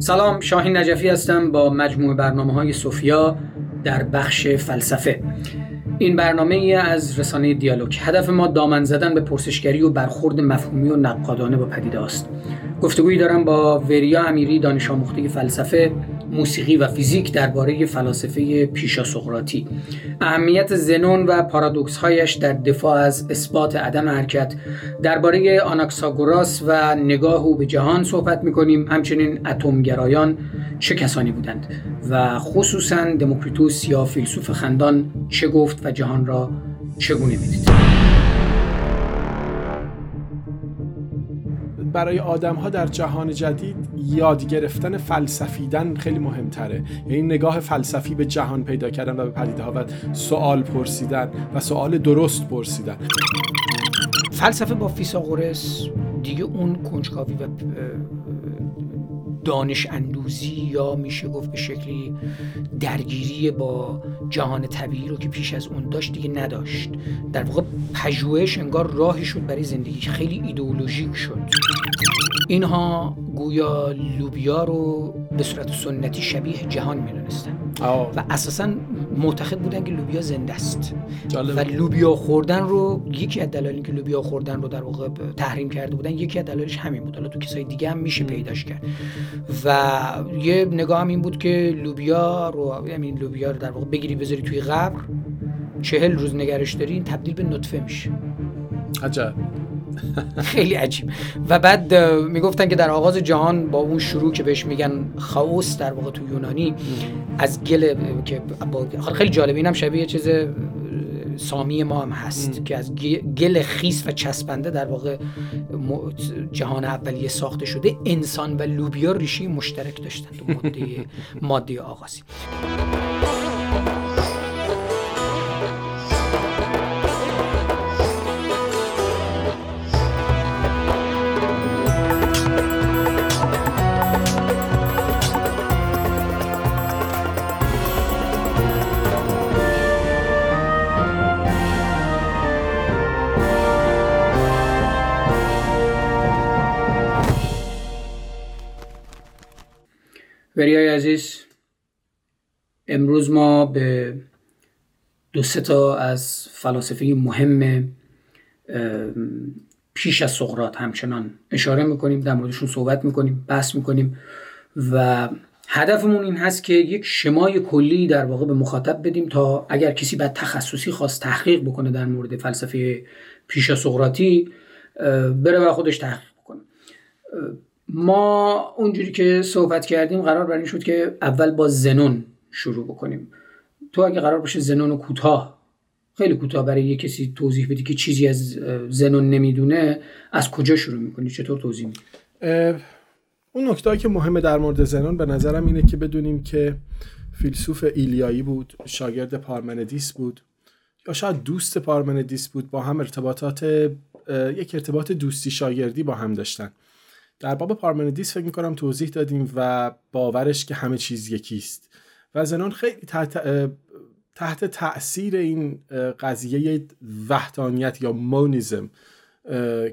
سلام شاهین نجفی هستم با مجموع برنامه های سوفیا در بخش فلسفه. این برنامه ای از رسانه دیالوگ. هدف ما دامن زدن به پرسشگری و برخورد مفهومی و نقادانه با پدیده است. گفتگویی دارم با وریا امیری دانش آموخته فلسفه موسیقی و فیزیک درباره فلاسفه پیشا سقراطی اهمیت زنون و پارادوکس هایش در دفاع از اثبات عدم حرکت. درباره آناکساگوراس و نگاه او به جهان صحبت می‌کنیم. همچنین اتمگرایان چه کسانی بودند و خصوصا دموکریتوس یا فیلسوف خندان چه گفت و جهان را چگونه می‌دید؟ برای آدم ها در جهان جدید یاد گرفتن فلسفیدن خیلی مهمتره. یعنی نگاه فلسفی به جهان پیدا کردن و به پدیده ها و سوال پرسیدن و سوال درست پرسیدن. فلسفه با فیساغورس دیگه اون کنجکاوی و دانش اندوزی یا میشه گفت به شکلی درگیری با جهان طبیعی رو که پیش از اون داشت دیگه نداشت. در واقع پژوهش انگار راهی شد برای زندگی. خیلی ایدئولوژیک شد. اینها گویا لوبیا رو به صورت سنتی شبیه جهان می‌دونستن. و اساسا معتقد بودن که لوبیا زنده است. و لوبیا خوردن رو یکی از دلایلی که لوبیا خوردن رو در واقع تحریم کرده بودن یکی از دلایلش همین بود. حالا تو کسای دیگه هم میشه پیداش کرد. و یه نگاه هم این بود که لوبیا رو همین لوبیا رو در واقع بگیری بذاری توی قبر چهل روز نگرش داری تبدیل به نطفه میشه. عجب. خیلی عجیب. و بعد می‌گفتن که در آغاز جهان با اون شروع که بهش میگن خاوس در واقع تو یونانی از گل که خیلی جالب اینم شبیه چیز سامی ما هم هست که از گل خیس و چسبنده در واقع جهان اولیه ساخته شده. انسان و لوبیا ریشه مشترک داشتن تو ماده ماده آغازی. وریای عزیز امروز ما به دو سه تا از فلاسفه مهم پیش از سقراط همچنان اشاره می‌کنیم در موردشون صحبت می‌کنیم بحث می‌کنیم و هدفمون این هست که یک شمای کلی در واقع به مخاطب بدیم تا اگر کسی بعد تخصصی خواست تحقیق بکنه در مورد فلسفه پیش سقراطی بره و خودش تحقیق بکنه. ما اونجوری که صحبت کردیم قرار بر این شد که اول با زنون شروع بکنیم. تو اگه قرار باشه زنون کوتاه خیلی کوتاه برای یه کسی توضیح بدی که چیزی از زنون نمی‌دونه از کجا شروع می‌کنی؟ چطور توضیح میدی؟ اون نکته که مهمه در مورد زنون به نظرم اینه که بدونیم که فیلسوف ایلیایی بود شاگرد پارمندیس بود یا شاید دوست پارمندیس بود با هم ارتباطات یک ارتباط دوستی شاگردی با هم داشتن. در باب پارمنیدیس فکر می‌کنم توضیح دادیم و باورش که همه چیز یکیست. و زنان خیلی تحت, تحت تاثیر این قضیه وحدانیت یا مونیزم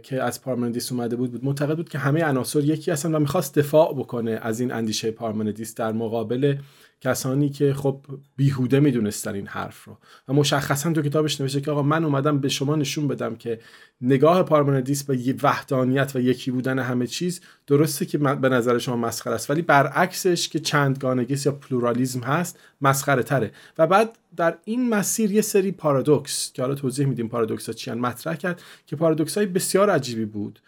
که از پارمندیس اومده بود بود. معتقد بود که همه عناصر یکی هستن و می‌خواست دفاع بکنه از این اندیشه پارمندیس در مقابل کسانی که خب بیهوده می‌دونستن این حرف رو. و مشخصا تو کتابش نوشته که آقا من اومدم به شما نشون بدم که نگاه پارمنیدس به وحدانیت و یکی بودن همه چیز درسته که به نظر شما مسخره است. ولی برعکسش که چندگانگیست یا پلورالیزم هست مسخره تره. و بعد در این مسیر یه سری پارادوکس که حالا توضیح میدیم پارادوکس ها چی مطرح کرد که پارادوکس های بسیار عجیبی بود.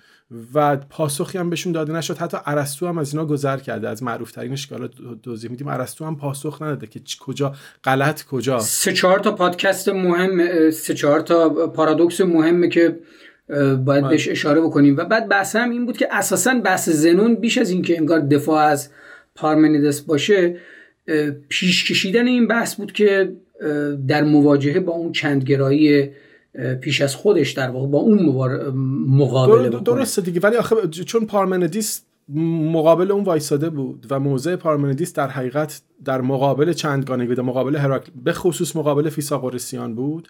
و پاسخی هم بهشون داده نشد. حتی ارسطو هم از اینا گذر کرده از معروف ترینش که حالا توضیح میدیم. ارسطو هم پاسخ نداده که کجا غلط کجا. سه چهار تا پادکست مهم سه چهار تا پارادوکس مهمه که باید بله. بهش اشاره بکنیم. و بعد بحث هم این بود که اساسا بحث زنون بیش از اینکه انگار دفاع از پارمنیدس باشه پیش کشیدن این بحث بود که در مواجهه با اون چندگرایی پیش از خودش در واقع با اون مقابله در درسته دیگه. ولی آخه چون پارمندیس مقابل اون وایساده بود و موضع پارمنیدس در حقیقت در مقابل چندگانگی در مقابل هراکلیت به خصوص مقابل فیثاغورسیان بود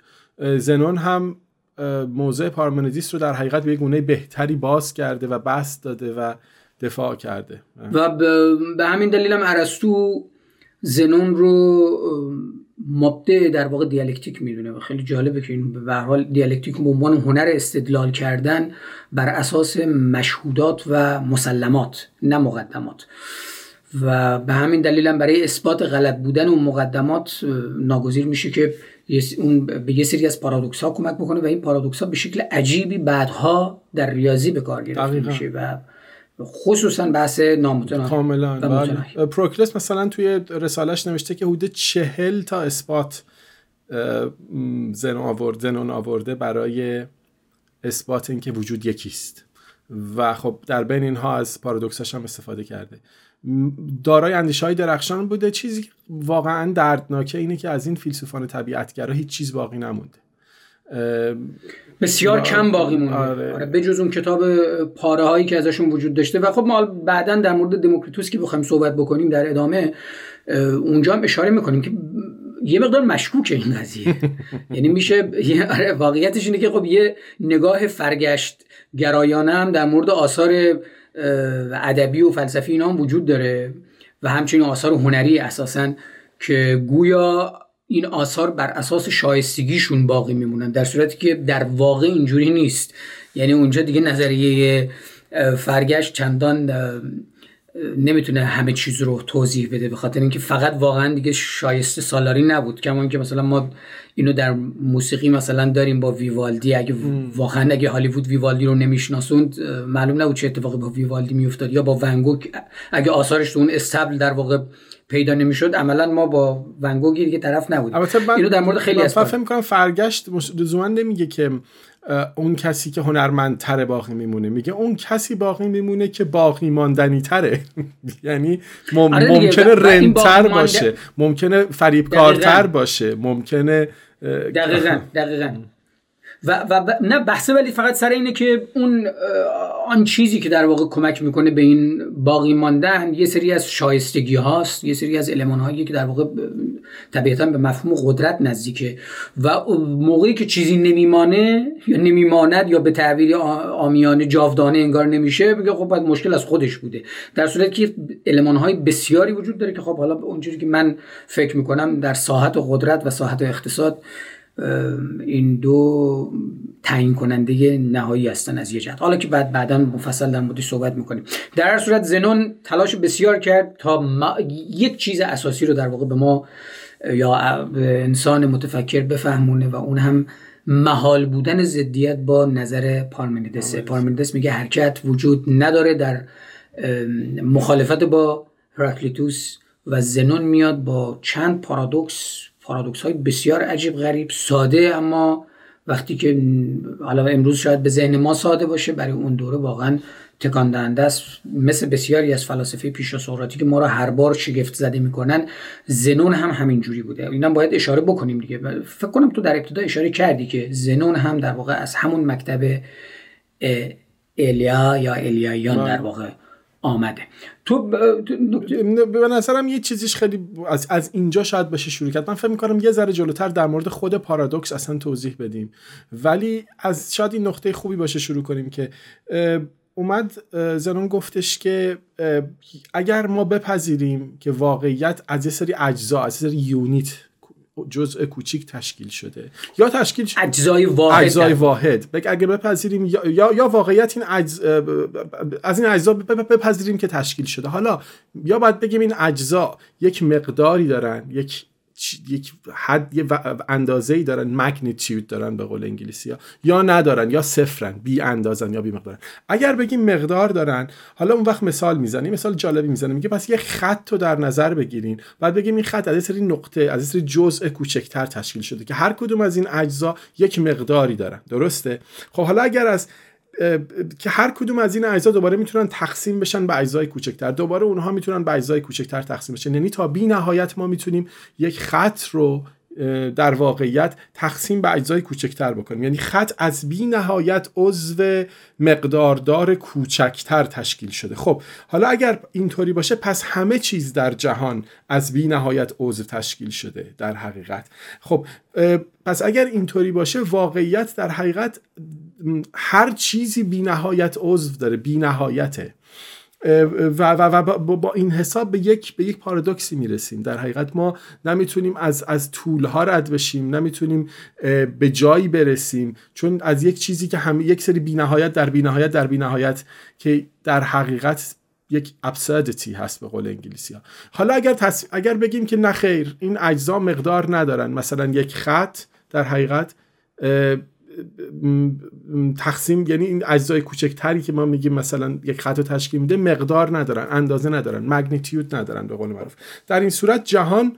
زنون هم موضع پارمنیدس رو در حقیقت به گونه بهتری باز کرده و بسط داده و دفاع کرده. و به همین دلیل هم ارسطو زنون رو مبدع در واقع دیالکتیک می‌دونه و خیلی جالبه که این به هر حال دیالکتیک به عنوان هنر استدلال کردن بر اساس مشهودات و مسلمات نه مقدمات. و به همین دلیل هم برای اثبات غلط بودن اون مقدمات ناگزیر میشه که اون به یه سری از پارادوکس ها کمک بکنه و این پارادوکس ها به شکل عجیبی بعدها در ریاضی به کار گرفته میشه و خصوصا بحث نامتناهی کاملا بله. پروکلس مثلا توی رسالش نوشته که حدود چهل تا اثبات زنون آورد زنون آورده برای اثبات اینکه وجود یکیست. و خب در بین اینها از پارادوکساش هم استفاده کرده. دارای اندیشه های درخشان بوده. چیزی واقعا دردناکه اینه که از این فیلسوفان طبیعتگرا هیچ چیز باقی نمونده. بسیار کم باقی مونده آره. آره. بجز اون کتاب پاره هایی که ازشون وجود داشته و خب ما بعدا در مورد دموکریتوس که بخوایم صحبت بکنیم در ادامه اونجا هم اشاره می‌کنیم که یه مقدار مشکوکه این قضیه یعنی میشه آره، واقعیتش اینه که خب یه نگاه فرگشت گرایانه هم در مورد آثار ادبی و فلسفی اینا هم وجود داره و همچنین آثار هنری اساسا که گویا این آثار بر اساس شایستگیشون باقی میمونن در صورتی که در واقع اینجوری نیست. یعنی اونجا دیگه نظریه فرگشت چندان نمی‌تونه همه چیز رو توضیح بده به خاطر اینکه فقط واقعا دیگه شایسته سالاری نبود. کما که مثلا ما اینو در موسیقی مثلا داریم با ویوالدی اگه واقعا اگه هالیوود ویوالدی رو نمیشناسوند معلوم نبود چه اتفاقی با ویوالدی میافتاد. یا با ونگوک اگه آثارش تو اون استبل در واقع پیدا نمی‌شد عملا ما با ونگوگی دیگه طرف نبود اینو در مورد خیلی از فکر می‌کنم فرگشت لزوما نمیگه که اون کسی که هنرمندتره باقی میمونه. میگه اون کسی باقی میمونه که باقی ماندنی تره. یعنی آره ممکنه رنتر باشه ممکنه فریبکارتر باشه ممکنه دقیقا دقیقا. و, و نه بحثه ولی فقط سر اینه که اون آن چیزی که در واقع کمک می‌کنه به این باقی ماندن یه سری از شایستگی هاست یه سری از علمان هایی که در واقع طبیعتا به مفهوم قدرت نزدیکه. و موقعی که چیزی نمیمانه یا نمیماند یا به تعبیر آمیانه جاودانه انگار نمیشه بگه خب باید مشکل از خودش بوده. در صورتی که علمان های بسیاری وجود داره که خب حالا اونجوری که من فکر می‌کنم در ساحت و قدرت و ساحت اقتصاد این دو تعیین کننده نهایی هستن از یه جهت. حالا که بعد بعدا مفصل در موردش صحبت می‌کنیم. در هر صورت زنون تلاش بسیار کرد تا یک چیز اساسی رو در واقع به ما یا انسان متفکر بفهمونه و اون هم محال بودن ضدیت با نظر پارمنیدس. پارمنیدس. میگه حرکت وجود نداره در مخالفت با هراکلیتوس و زنون میاد با چند پارادوکس پارادوکس های بسیار عجیب غریب ساده اما وقتی که حالا امروز شاید به ذهن ما ساده باشه برای اون دوره واقعا تکان دهنده است. مثل بسیاری از فلاسفه پیش سقراطی که ما را هر بار شگفت زده می‌کنن زنون هم همین جوری بوده. اینا باید اشاره بکنیم دیگه. فکر کنم تو در ابتدا اشاره کردی که زنون هم در واقع از همون مکتب الیا یا الیایان در واقع آمده. تو به نظرم یه چیزیش خیلی از, از اینجا شاید بشه شروع کرد. من فکر می‌کنم یه ذره جلوتر در مورد خود پارادوکس اصلا توضیح بدیم. ولی از شاید این نقطه خوبی باشه شروع کنیم که اومد زنون گفتش که اگر ما بپذیریم که واقعیت از یه سری اجزا از یه سری یونیت جزء کوچیک تشکیل شده. یا تشکیل شده اجزای واحد. اجزای واحد. اگه بپذیریم یا, یا, واقعیت این اجز... از این اجزا بپذیریم که تشکیل شده. حالا یا باید بگیم این اجزا یک مقداری دارن یک یک حد یه اندازه ای دارن مگنیتیود دارن به قول انگلیسی ها یا ندارن یا صفرن بی اندازن یا بی مقدارن. اگر بگیم مقدار دارن حالا اون وقت مثال می‌زنیم مثال جالبی می‌زنیم میگه پس یه خط رو در نظر بگیرین. بعد بگیم این خط از سری نقطه از سری جزء کوچکتر تشکیل شده که هر کدوم از این اجزا یک مقداری دارن. درسته؟ خب حالا اگر از که هر کدوم از این اجزا دوباره می‌تونن تقسیم بشن به اجزای کوچکتر. دوباره اونها می‌تونن به اجزای کوچکتر تقسیم بشن. یعنی تا بی نهایت ما می‌تونیم یک خط رو در واقعیت تقسیم به اجزای کوچکتر بکنیم. یعنی خط از بی نهایت عضو مقداردار کوچکتر تشکیل شده. خب حالا اگر اینطوری باشه پس همه چیز در جهان از بی نهایت عضو تشکیل شده در حقیقت. خب پس اگر اینطوری باشه واقعیت در حقیقت هر چیزی بی نهایت عضو داره بی نهایته و, و, و با, این حساب به یک به یک پارادوکسی می‌رسیم. در حقیقت ما نمی‌تونیم از از طولها رد بشیم نمی‌تونیم به جایی برسیم. چون از یک چیزی که هم یک سری بینهایت در بینهایت در بینهایت که در حقیقت یک ابسردتی هست به قول انگلیسی ها. حالا اگر, اگر بگیم که نخیر این اجزا مقدار ندارن. مثلا یک خط در حقیقت تقسیم یعنی این اجزای کوچکتری که ما میگیم مثلا یک خط تشکیل میده مقدار ندارن اندازه ندارن مگنیتیود ندارن به قول معروف. در این صورت جهان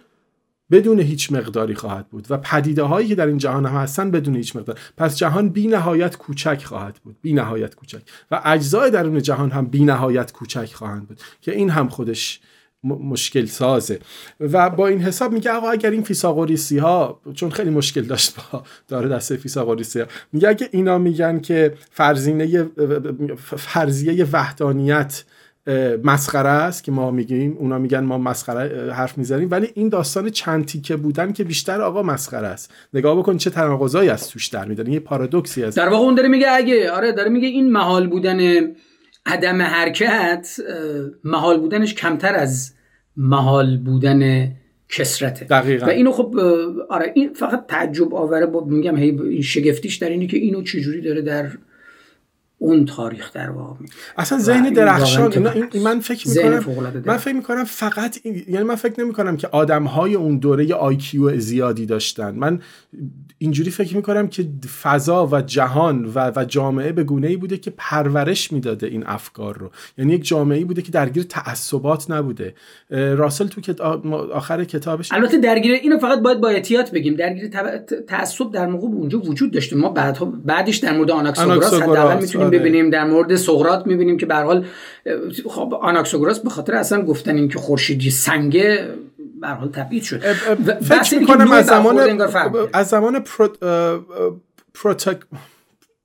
بدون هیچ مقداری خواهد بود و پدیده هایی که در این جهان ها هستن بدون هیچ مقدار. پس جهان بی نهایت کوچک خواهد بود بی نهایت کوچک. و اجزای درون جهان هم بی نهایت کوچک خواهند بود که این هم خودش مشکل سازه و با این حساب میگه آقا اگر این فیساغوریسی ها چون خیلی مشکل داشت با داره دسته فیساغوریسی ها میگه اگه اینا میگن که فرزینه فرضیه وحدانیت مسخره است که ما میگیم اونا میگن ما مسخره حرف می‌زنیم ولی این داستان چند تیکه بودن که بیشتر آقا مسخره است. نگاه بکن چه تناقضایی از توش در میاد یه پارادوکسی است در واقع اون داره میگه اگه آره داره میگه این محال بودن عدم حرکت محال بودنش کمتر از محال بودن کسرته دقیقا. و اینو خب آره این فقط تعجب آوره با میگم هی این شگفتیش در اینی که اینو چجوری داره در اون تاریخ در واقع اصلا ذهن درخشان این من فکر می‌کنم من فکر می‌کنم فقط این... یعنی من فکر نمی‌کنم که آدم های اون دوره آیکیو زیادی داشتن. من اینجوری فکر می‌کنم که فضا و جهان و, و جامعه به گونه ای بوده که پرورش می‌داده این افکار رو. یعنی یک جامعه ای بوده که درگیر تعصبات نبوده. راسل تو که آخر کتابش البته درگیر اینو فقط باید با احتیاط بگیم. درگیر تعصب در موقع اونجا وجود داشته. ما بعدها بعدش در مورد آناکساگوراس حداقل می‌تونیم آره. ببینیم در مورد سقراط می‌بینیم که به حال خب آناکساگوراس به خاطر اصلا گفتن اینکه خورشیدی سنگه به حال تبعید شد فکر می‌کنم از زمان از زمان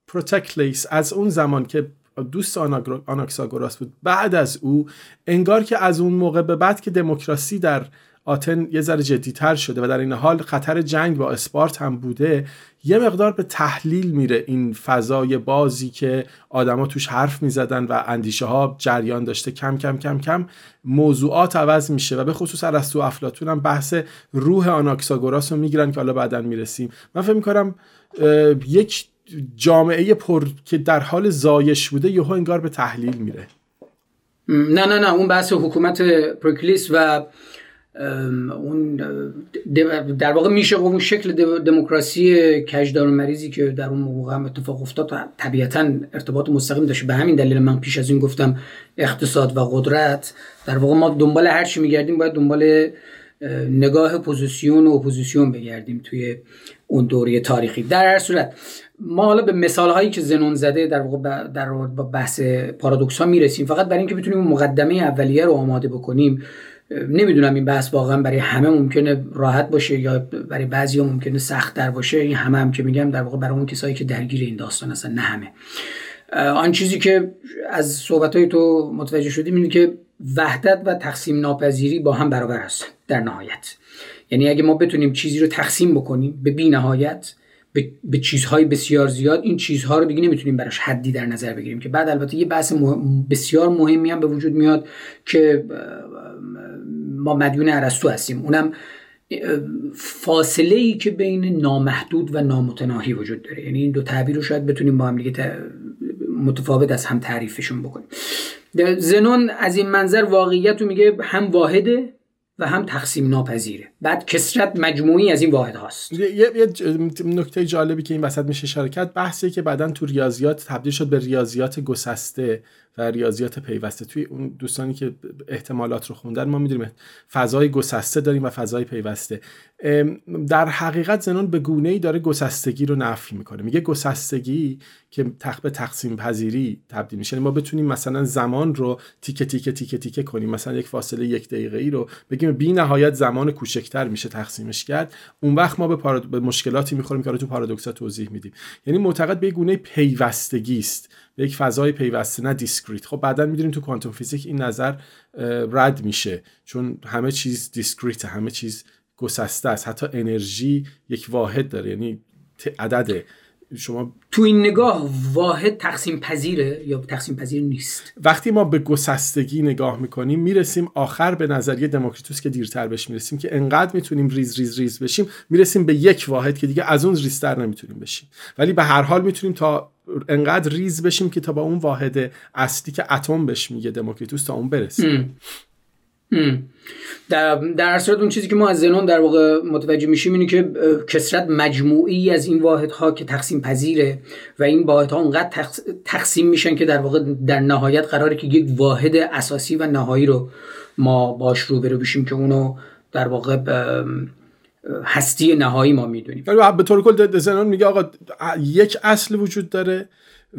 پروتکلیس از اون زمان که دوست آناکساگوراس بود بعد از او انگار که از اون موقع به بعد که دموکراسی در آتن یه ذره جدیتر شده و در این حال خطر جنگ با اسپارت هم بوده یه مقدار به تحلیل میره این فضای بازی که آدما توش حرف می‌زدن و اندیشه ها جریان داشته کم کم کم کم موضوعات عوض میشه و به خصوص ارسطو افلاطون هم بحث روح آناکساگوراس رو می‌گیرن که حالا بعدا می‌رسیم. من فکر می‌کنم یک جامعه پر که در حال زایش بوده یهو انگار به تحلیل میره. نه نه نه اون بحث حکومت پروکلیس و اون در واقع میشه اون شکل دموکراسی کجدار مریضی که در اون موقع هم اتفاق افتاد طبیعتا ارتباط مستقیم داشت. به همین دلیل من پیش از این گفتم اقتصاد و قدرت. در واقع ما دنبال هر چی میگردیم باید دنبال نگاه پوزیسیون و اپوزیسیون بگردیم توی اون دوره تاریخی. در هر صورت ما حالا به مثال هایی که زنون زده در واقع در بحث پارادوکس ها می‌رسیم. فقط برای اینکه بتونیم مقدمه اولیه رو آماده بکنیم. نمی‌دونم این بحث واقعا برای همه ممکنه راحت باشه یا برای بعضی ممکنه سخت در باشه. این همه هم که میگم در واقع برای اون کسایی که درگیر این داستان هستن نه همه. آن چیزی که از صحبت های تو متوجه شدیم اینه که وحدت و تقسیم ناپذیری با هم برابر هستن در نهایت. یعنی اگه ما بتونیم چیزی رو تقسیم بکنیم به بی نهایت به, چیزهای بسیار زیاد این چیزها رو دیگه نمی‌تونیم براش حدی در نظر بگیریم که بعد البته یه بحث بسیار مهمی هم به وجود میاد که ما مدیون ارسطو هستیم. اونم فاصله ای که بین نامحدود و نامتناهی وجود داره. یعنی این دو تعبیر رو شاید بتونیم با هم دیگه متفاوت از هم تعریفشون بکنیم. زنون از این منظر واقعیت رو میگه هم واحده و هم تقسیم ناپذیره بعد کسرت مجموعی از این واحد هاست. یه, نکته جالبی که این وسط میشه شرکت بحثی که بعدا تو ریاضیات تبدیل شد به ریاضیات گسسته و ریاضیات پیوسته. توی اون دوستانی که احتمالات رو خوندن ما می‌دونیم فضای گسسته داریم و فضای پیوسته. در حقیقت زنون به گونه ای داره گسستگی رو نفی می‌کنه. میگه گسستگی که تخت تقسیم پذیری تبدیل میشه. یعنی ما بتونیم مثلا زمان رو تیکه تیکه تیکه تیکه کنیم. مثلا یک فاصله یک دقیقه ای رو بگیم. بی نهایت زمان کوچکتر میشه تقسیمش کرد اون وقت ما به, پاراد... به مشکلاتی می‌خوریم که تو پارادوکس توضیح میدیم. یعنی معتقد به گونه پیوستگی است به یک فضای پیوسته نه discrete. خب بعدا می‌دونیم تو کوانتوم فیزیک این نظر رد میشه چون همه چیز discrete همه چیز گسسته است. حتی انرژی یک واحد داره یعنی عدد شما تو این نگاه واحد تقسیم پذیره یا تقسیم پذیر نیست؟ وقتی ما به گسستگی نگاه می‌کنیم می‌رسیم آخر به نظریه دموکریتوس که دیرتر بهش می‌رسیم که انقدر می‌تونیم ریز ریز ریز بشیم می‌رسیم به یک واحد که دیگه از اون ریزتر نمی‌تونیم بشیم. ولی به هر حال می‌تونیم تا انقدر ریز بشیم که تا با اون واحد اصلی که اتم بهش میگه دموکریتوس تا اون برسیم. در هر صورت اون چیزی که ما از زنون در واقع متوجه میشیم اینه که کسرت مجموعی از این واحدها که تقسیم پذیره و این واحدها اونقدر تقسیم میشن که در واقع در نهایت قراره که یک واحد اساسی و نهایی رو ما باش رو برو بشیم که اونو در واقع هستی نهایی ما می‌دونیم. به طور کل زنون میگه آقا یک اصل وجود داره.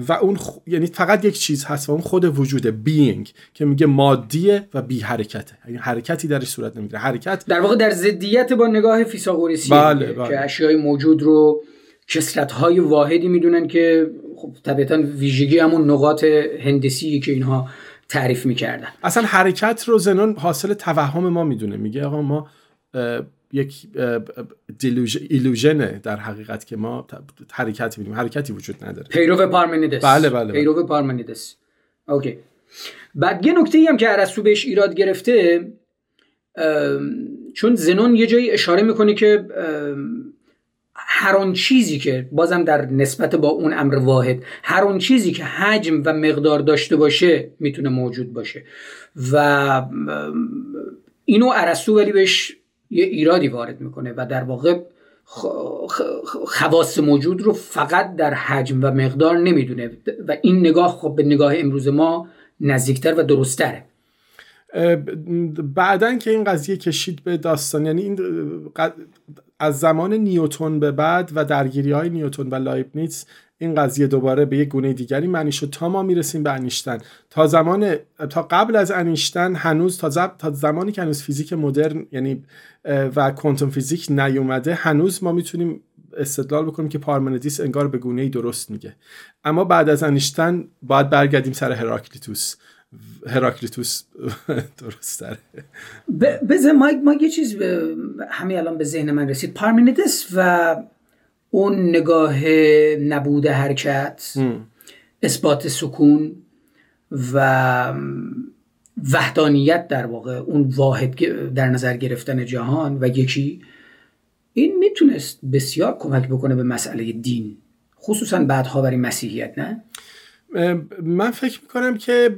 و اون یعنی فقط یک چیز هست و اون خود وجود بینگ که میگه مادیه و بی حرکته. یعنی حرکتی درش صورت نمی‌گیره. حرکت در واقع در ضدیت با نگاه فیثاغوریسی بله، بله. که اشیای موجود رو کثرت های واحدی می‌دونن که خب طبیعتا ویژگی همون نقاط هندسی که اینها تعریف می‌کردن. اصلا حرکت رو زنون حاصل توهم ما می‌دونه. میگه آقا ما یک illusion ـه در حقیقت که ما حرکتی میدیم حرکتی وجود نداره. پیرو پارمنیدس بله بله, بله. پیرو پارمنیدس اوکی بعد یه نکته هم که ارسطو بهش ایراد گرفته چون زنون یه جایی اشاره می‌کنه که هر آن چیزی که بازم در نسبت با اون امر واحد هر آن چیزی که حجم و مقدار داشته باشه می‌تونه موجود باشه. و اینو ارسطو ولی بهش یه ایرادی وارد می‌کنه و در واقع خواص موجود رو فقط در حجم و مقدار نمی‌دونه و این نگاه خب به نگاه امروز ما نزدیکتر و درستره بعدا که این قضیه کشید به داستان یعنی این از زمان نیوتون به بعد و درگیری های نیوتون و لایبنیتس این قضیه دوباره به یک گونه دیگری معنی شد. تا ما می‌رسیم به انیشتن. تا زمان تا قبل از انیشتن هنوز تا, تا زمانی که هنوز فیزیک مدرن یعنی و کوانتوم فیزیک نیومده هنوز ما می‌تونیم استدلال بکنیم که پارمنیدس انگار به گونه درست میگه. اما بعد از انیشتن باید برگردیم سر هراکلیتوس. هراکلیتوس درست داره بذار ما, ما یه چیز همین الان به ذهن من رسید. پارمنیدس و اون نگاه نبود حرکت اثبات سکون و وحدانیت در واقع اون واحد در نظر گرفتن جهان و یکی. این می‌تونست بسیار کمک بکنه به مسئله دین خصوصا بعدها برای مسیحیت نه؟ من فکر می‌کنم که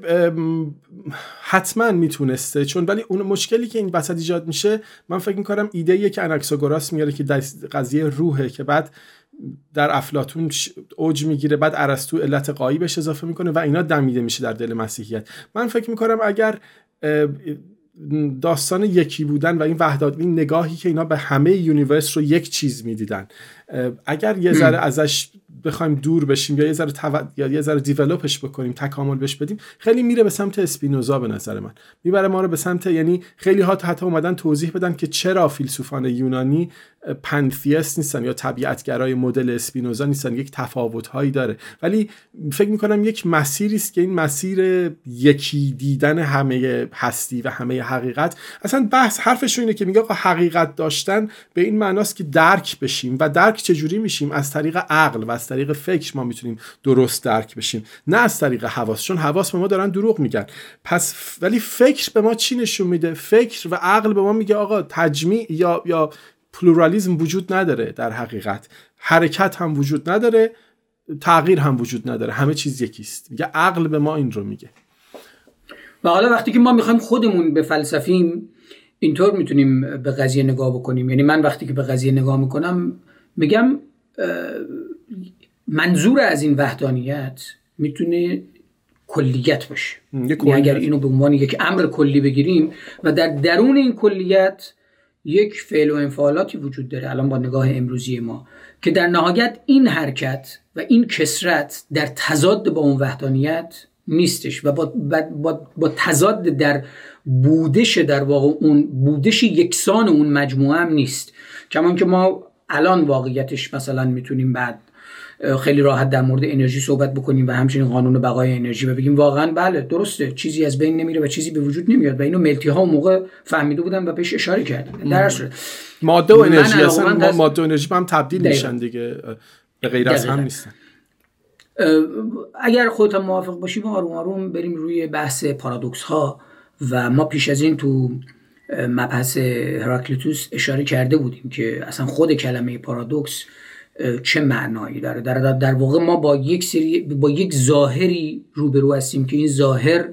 حتما می‌تونسته چون ولی اون مشکلی که این وسط ایجاد میشه من فکر می‌کنم ایده که اناکساگوراس میاره که قضیه روحه که بعد در افلاتون اوج می‌گیره بعد ارسطو علت قایی بهش اضافه می‌کنه و اینا دمیده میشه در دل مسیحیت. من فکر می‌کنم اگر داستان یکی بودن و این وحدت این نگاهی که اینا به همه universe رو یک چیز می‌دیدن اگر یه ذره ازش بخوایم دور بشیم یا یه ذره تو... یا یه ذره develop ش بکنیم تکامل بش بدیم خیلی میره به سمت اسپینوزا به نظر من. می‌بره ما رو به سمت یعنی خیلی ها حتی اومدن توضیح بدن که چرا فیلسوفان یونانی پنثیست نیستن یا طبیعتگرای مدل اسپینوزا نیستن یک تفاوت هایی داره. ولی فکر می‌کنم یک مسیری است که این مسیر یکی دیدن همه هستی و همه حقیقت اصلا بحث حرفشون اینه که میگه حقیقت داشتن به این معناست که درک بشیم و درک چجوری میشیم؟ از طریق عقل و از طریق فکر ما می‌تونیم درست درک بشیم. نه از طریق حواس چون حواس به ما دارن دروغ میگن. پس ولی فکر به ما چی نشون میده؟ فکر و عقل به ما میگه آقا تجمیع یا یا پلورالیزم وجود نداره در حقیقت. حرکت هم وجود نداره تغییر هم وجود نداره. همه چیز یکیست. میگه عقل به ما این رو میگه. و حالا وقتی که ما می‌خوایم خودمون به فلسفیم اینطور می‌تونیم به قضیه نگاه بکنیم. یعنی من وقتی که به قضیه نگاه می‌کنم میگم منظور از این وحدانیت می‌تونه کلیت باشه. یعنی اگر اینو به عنوان یک امر کلی بگیریم و در درون این کلیت یک فعل و انفعالاتی وجود داره الان با نگاه امروزی ما که در نهایت این حرکت و این کسرت در تضاد با اون وحدانیت نیستش و با, با, با تضاد در بودش در واقع اون بودش یکسان اون مجموعه هم نیست. کمان که ما الان واقعیتش مثلا می‌تونیم بعد خیلی راحت در مورد انرژی صحبت بکنیم و همچنین قانون بقای انرژی و بگیم. واقعا بله درسته. چیزی از بین نمیره و چیزی به وجود نمیاد. و اینو ملتی ها موقع فهمیده بودن و بهش اشاره کردن. در ماده و انرژی اصلا ماده و انرژی هم تبدیل میشن دیگه. به غیر از هم نیستن. اگر خودت موافق باشی ما آروم آروم بریم روی بحث پارادوکس ها و ما پیش از این تو مبحث هراکلیتوس اشاره کرده بودیم که اصلا خود کلمه پارادوکس چه معنایی داره؟ در, در واقع ما با یک سری با یک ظاهری روبرو هستیم که این ظاهر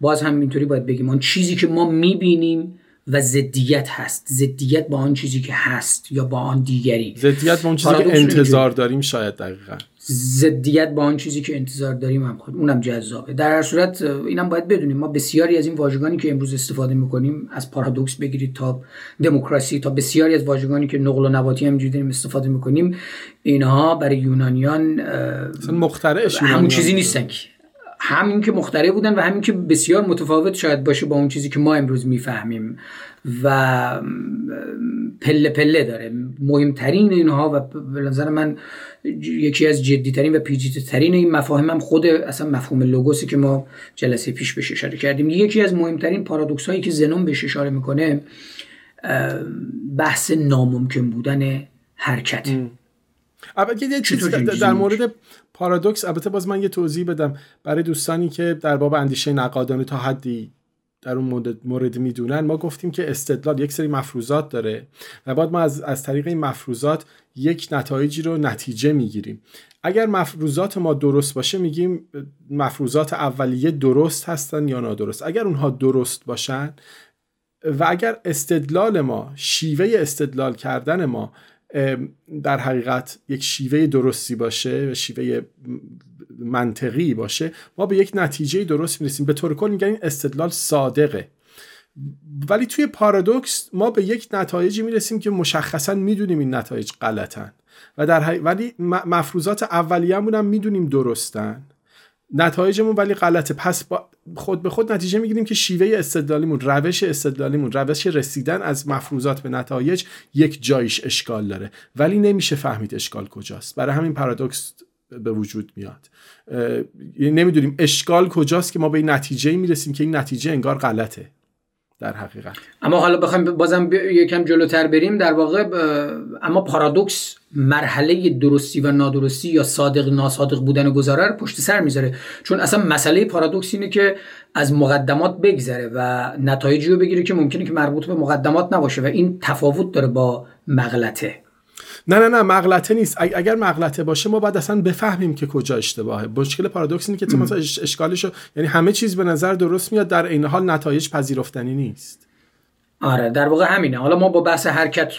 باز هم اینطوری باید بگیم. اون چیزی که ما می‌بینیم و ضدیت هست. ضدیت با آن چیزی که هست یا با آن دیگری. ضدیت با آن چیزی که انتظار داریم شاید دقیقا. ضدیت با آن چیزی که انتظار داریم هم خود اونم جذابه. در هر صورت اینم باید بدونیم. ما بسیاری از این واژگانی که امروز استفاده می‌کنیم از پارادوکس بگیرید تا دموکراسی تا بسیاری از واژگانی که نقل و نباتی هم داریم استفاده می‌کنیم اینها برای یونانیان مخترعش همون چیزی نیستن همین که مختره بودن و همین که بسیار متفاوت شاید باشه با اون چیزی که ما امروز می‌فهمیم. و پله پله داره. مهمترین اینها و به نظر من یکی از جدیترین و پیچیده‌ترین این مفاهیم هم خود اصلا مفهوم لوگوسی که ما جلسه پیش بهش اشاره کردیم. یکی از مهمترین پارادوکس هایی که زنون بهش اشاره می‌کنه بحث ناممکن بودن حرکت. البته یه چیز در مورد پارادوکس البته باز من یه توضیح بدم برای دوستانی که در باب اندیشه نقادانه تا حدی در اون مورد, مورد می‌دونن. ما گفتیم که استدلال یک سری مفروضات داره و بعد ما از, از طریق این مفروضات یک نتایجی رو نتیجه می‌گیریم. اگر مفروضات ما درست باشه میگیم مفروضات اولیه درست هستن یا نادرست. اگر اونها درست باشن و اگر استدلال ما شیوه استدلال کردن ما در حقیقت یک شیوه درستی باشه و شیوه منطقی باشه ما به یک نتیجه درست می‌رسیم. به طور کل میگن این استدلال صادقه. ولی توی پارادوکس ما به یک نتایجی می‌رسیم که مشخصا می‌دونیم این نتایج غلطن. و در ولی مفروضات اولیه‌مون هم می‌دونیم درستن. نتایجمون ولی غلطه. پس با خود به خود نتیجه می‌گیریم که شیوه استدلالیمون روش استدلالیمون روش رسیدن از مفروضات به نتایج یک جایش اشکال داره. ولی نمیشه فهمید اشکال کجاست. برای همین پارادوکس به وجود میاد. نمی‌دونیم اشکال کجاست که ما به این نتیجه می‌رسیم که این نتیجه انگار غلطه. در حقیقت. اما حالا بخوایم بازم یکم جلوتر بریم. در واقع اما پارادوکس مرحله درستی و نادرستی یا صادق ناصادق بودن گذاره رو پشت سر می‌ذاره. چون اصلا مسئله پارادوکس اینه که از مقدمات بگذره و نتایجی رو بگیره که ممکنه که مربوط به مقدمات نباشه و این تفاوت داره با مغلطه. نه نه نه مغلطه نیست. اگر مغلطه باشه ما باید اصلا بفهمیم که کجا اشتباهه. مشکل پارادوکس اینه که تو مثلا اشکالشو یعنی همه چیز به نظر درست میاد در این حال نتایج پذیرفتنی نیست. آره در واقع همینه. حالا ما با بحث حرکت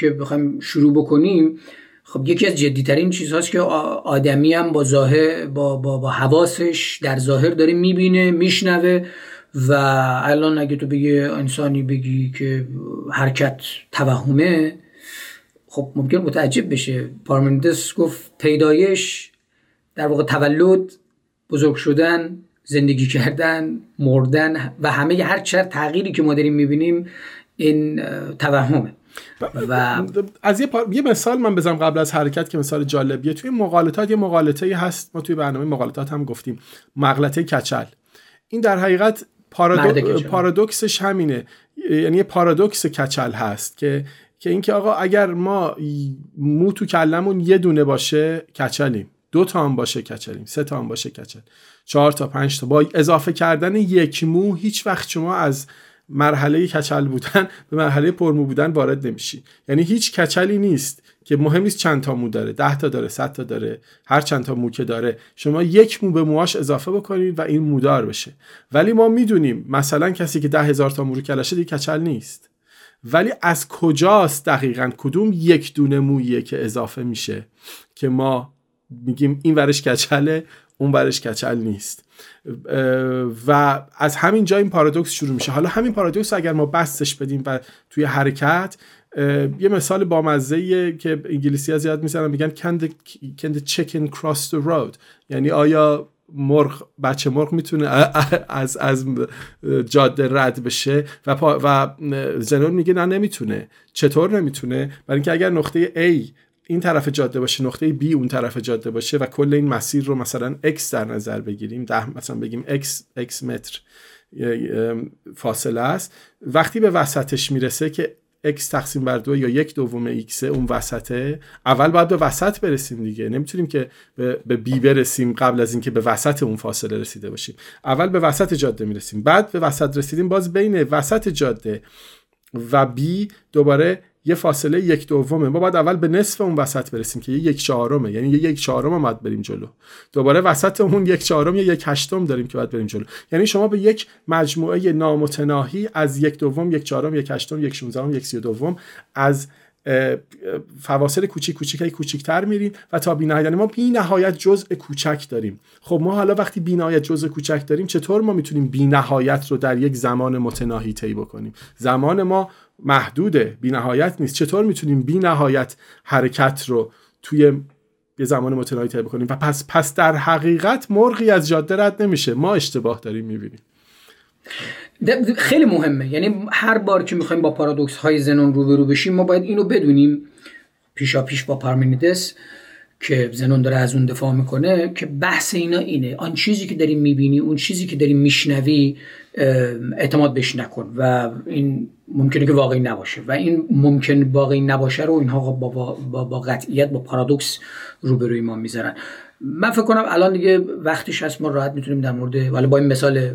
که بخوایم شروع بکنیم خب یکی از جدیترین چیزهاست که آدمی هم با ظاهر با, با, با حواسش در ظاهر داره می‌بینه میشنوه و الان اگه تو بگی انسانی بگی که حرکت توهمه خب ممکن متعجب بشه. پارمنیدس گفت پیدایش در واقع تولد بزرگ شدن زندگی کردن مردن و همه هر چر تغییری که ما داریم می‌بینیم این توهمه. و از یه, یه مثال من بزنم قبل از حرکت که مثال جالبیه توی مقالطات یه مقالطه هست. ما توی برنامه مقالطات هم گفتیم. مغلطه کچل. این در حقیقت پارادو... پارادوکسش همینه. یعنی یه پارادوکس کچل هست که که اینکه آقا اگر ما مو تو کلمون یه دونه باشه کچلیم. دو تا هم باشه کچلیم. سه تا هم باشه کچل. چهار تا پنج تا. با اضافه کردن یک مو هیچ وقت شما از مرحله کچل بودن به مرحله پرمو بودن وارد نمیشی. یعنی هیچ کچلی نیست که مهم نیست چند تا مو داره. ده تا داره صد تا داره هر چند تا مو که داره. شما یک مو به موهاش اضافه بکنید و این مودار بشه. ولی ما می‌دونیم مثلا کسی که ده هزار تا مو رو کلشه دیگه کچل نیست. ولی از کجاست دقیقا؟ کدوم یک دونه مویه که اضافه میشه؟ که ما میگیم این ورش کچله اون ورش کچل نیست. و از همین جا این پارادوکس شروع میشه. حالا همین پارادوکس اگر ما بستش بدیم و توی حرکت یه مثال بامزه که انگلیسی ها زیاد می‌زنن میگن can the chicken cross the road یعنی آیا مرغ بچه مرغ می‌تونه از از جاده رد بشه و و زنون میگه نه نمی‌تونه. چطور نمی‌تونه؟ برای اینکه اگر نقطه A این طرف جاده باشه نقطه B اون طرف جاده باشه و کل این مسیر رو مثلا X در نظر بگیریم ده مثلا بگیم X X متر فاصله است وقتی به وسطش می‌رسه که x تقسیم بر دو یا یک دوم x اون وسطه اول باید به وسط برسیم دیگه. نمی‌تونیم که به بی برسیم قبل از اینکه به وسط اون فاصله رسیده باشیم. اول به وسط جاده می‌رسیم. بعد به وسط رسیدیم باز بین وسط جاده و بی دوباره یه فاصله یک دومه. ما باید اول به نصف اون وسط برسیم که یه یک چهارمه. یعنی یه یک چهارم باید بریم جلو. دوباره وسط اون یک چهارم یا یک هشتم داریم که باید بریم جلو. یعنی شما به یک مجموعه نامتناهی از یک دوم یک چهارم یک هشتم یک شونزدهم یک سی دوم از فواصل کوچیک کوچیک کوچیکتر میریم و تا بینهایت یعنی ما بی نهایت جزء کوچک داریم. خب ما حالا وقتی بی نهایت جزء کوچک داریم چطور ما می‌تونیم بی نهایت رو در یک زمان متناهی طی بکنیم؟ زمان ما محدوده بی نهایت نیست. چطور می‌تونیم بی نهایت حرکت رو توی یه زمان متناهی طی بکنیم؟ و پس پس در حقیقت مرغی از جاده رد نمیشه. ما اشتباه داریم می‌بینیم. خیلی مهمه. یعنی هر بار که می‌خوایم با پارادوکس های زنون روبرو بشیم ما باید اینو بدونیم. پیشا پیش با پارمنیدس که زنون داره از اون دفاع می‌کنه که بحث اینا اینه. آن چیزی که داریم می‌بینی اون چیزی که داریم میشنوی اعتماد بهش نکن و این ممکنه که واقعی نباشه و این ممکن واقعی نباشه رو اینها با, با, با قطعیت با پارادوکس روبروی ما می‌ذارن. من فکر کنم الان دیگه وقتش هست ما راحت می‌تونیم در مورد ولی با این مثال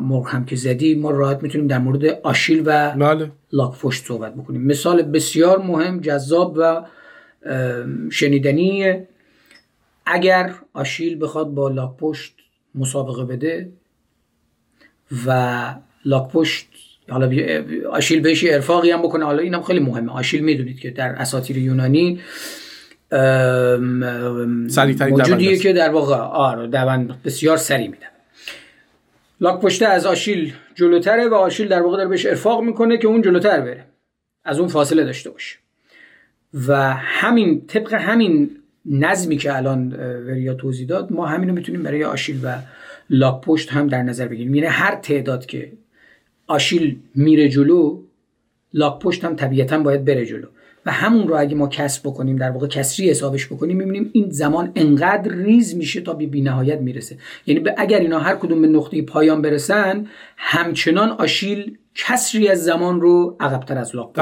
مرغ هم که زدی ما راحت می‌تونیم در مورد آشیل و بله. لاکفشت صحبت بکنیم. مثال بسیار مهم جذاب و شنیدنی. اگر آشیل بخواد با لاکپشت مسابقه بده و لاکپشت حالا آشیل بهش ارفاقی هم بکنه. حالا اینم خیلی مهمه. آشیل می‌دونید که در اساطیر یونانی موجودیه که در واقع آره دوند بسیار سری میده لاک پشته از آشیل جلوتره و آشیل در واقع داره بهش ارفاق می‌کنه که اون جلوتر بره. از اون فاصله داشته باشه. و همین طبق همین نظمی که الان وریا توضیح داد ما همینو می‌تونیم برای آشیل و لاک پشت هم در نظر بگیریم. یعنی هر تعداد که آشیل میره جلو لاک پشت هم طبیعتا باید بره جلو. و همون رو اگه ما کسب بکنیم در واقع کسری حسابش بکنیم می‌بینیم این زمان انقدر ریز میشه تا بی نهایت می‌رسه. یعنی اگر اینا هر کدوم به نقطه پایان برسن همچنان آشیل کسری از زمان رو عقبتر از لاک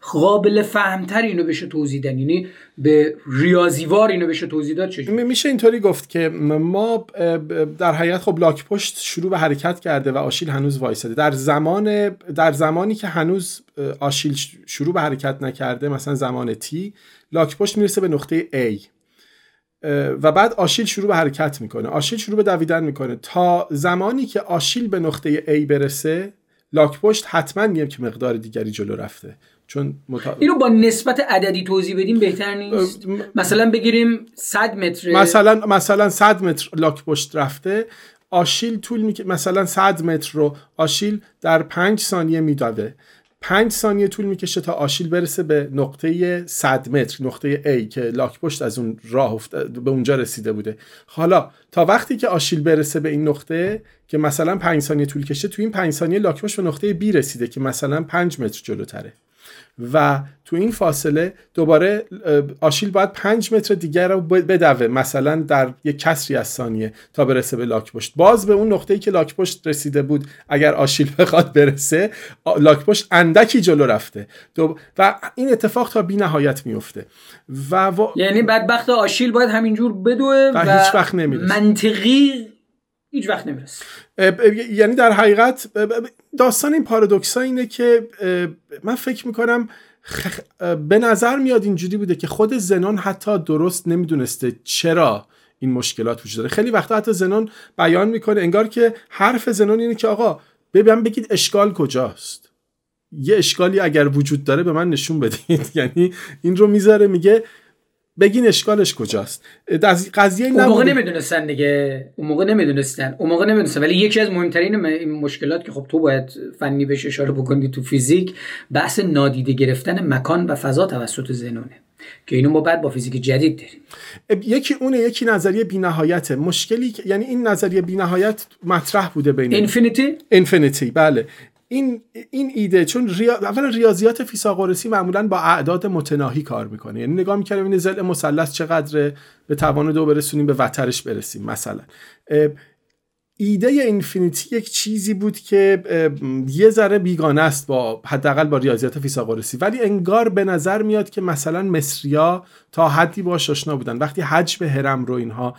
قابل فهمتر اینو بشه توضیح دادن یعنی به ریاضیوار اینو بشه توضیح داد چجوری؟ میشه اینطوری گفت که ما در حقیقت خب لاک پشت شروع به حرکت کرده و آشیل هنوز وایساده. در زمان در زمانی که هنوز آشیل شروع به حرکت نکرده مثلا زمان تی لاک پشت می‌رسه به نقطه A. و بعد آشیل شروع به حرکت می‌کنه. آشیل شروع به دویدن می‌کنه. تا زمانی که آشیل به نقطه A برسه لاک پشت حتما میگم که مقدار دیگری جلو رفته. چون متا... اینو با نسبت عددی توضیح بدیم بهتر نیست؟ مثلا بگیریم 100 متر مثلا مثلا 100 متر لاک پشت رفته. آشیل طول می... مثلا 100 متر رو آشیل در 5 ثانیه می‌داده. پنج ثانیه طول می‌کشه تا آشیل برسه به نقطه 100 متر نقطه A که لاک پشت از اون راه به اونجا رسیده بوده. حالا تا وقتی که آشیل برسه به این نقطه که مثلا 5 ثانیه طول کشه تو این 5 ثانیه لاک پشت به نقطه B رسیده که مثلا 5 متر جلوتره. و تو این فاصله دوباره آشیل باید پنج متر دیگر رو بدوه مثلا در یک کسری از ثانیه تا برسه به لاک پشت باز به اون نقطه‌ای که لاک پشت رسیده بود اگر آشیل بخواد برسه لاک پشت اندکی جلو رفته. و این اتفاق تا بی نهایت میفته و, یعنی بدبخت آشیل باید همینجور بدوه و, و هیچ وقت نمی‌رسه. منطقی هیچ وقت نمی‌رسه. یعنی در حقیقت داستان این پارادوکس اینه که من فکر می‌کنم به نظر میاد اینجوری بوده که خود زنان حتی درست نمی‌دونسته چرا این مشکلات وجود داره. خیلی وقتا حتی زنان بیان می‌کنه انگار که حرف زنان اینه که آقا ببین بگید اشکال کجاست؟ یه اشکالی اگر وجود داره به من نشون بدید. یعنی این رو می‌ذاره میگه بگین اشکالش کجاست؟ قضیه اون موقع نمی‌دونستن دیگه. اون موقع نمی‌دونستن. اون موقع نمی‌دونستن. ولی یکی از مهمترین این مشکلات که خب تو باید فنی بهش اشاره بکنی تو فیزیک بحث نادیده گرفتن مکان و فضا توسط زنونه. که اینو ما بعد با فیزیک جدید داریم. یکی اونه یکی نظریه بینهایت مشکلی یعنی این نظریه بینهایت مطرح بوده بین اینفینیتی اینفینیتی بله. این این ایده چون ریا... اول ریاضیات فیثاغورسی معمولا با اعداد متناهی کار می‌کنه. یعنی نگاه می‌کردیم این زل مثلث چقدره به توان دو برسونیم به وترش برسیم مثلا. ایده اینفینیتی یک چیزی بود که یه ذره بیگانه است با حداقل با ریاضیات فیثاغورسی. ولی انگار به نظر میاد که مثلا مصریا تا حدی باش آشنا بودن. وقتی حجم هرم رو اینها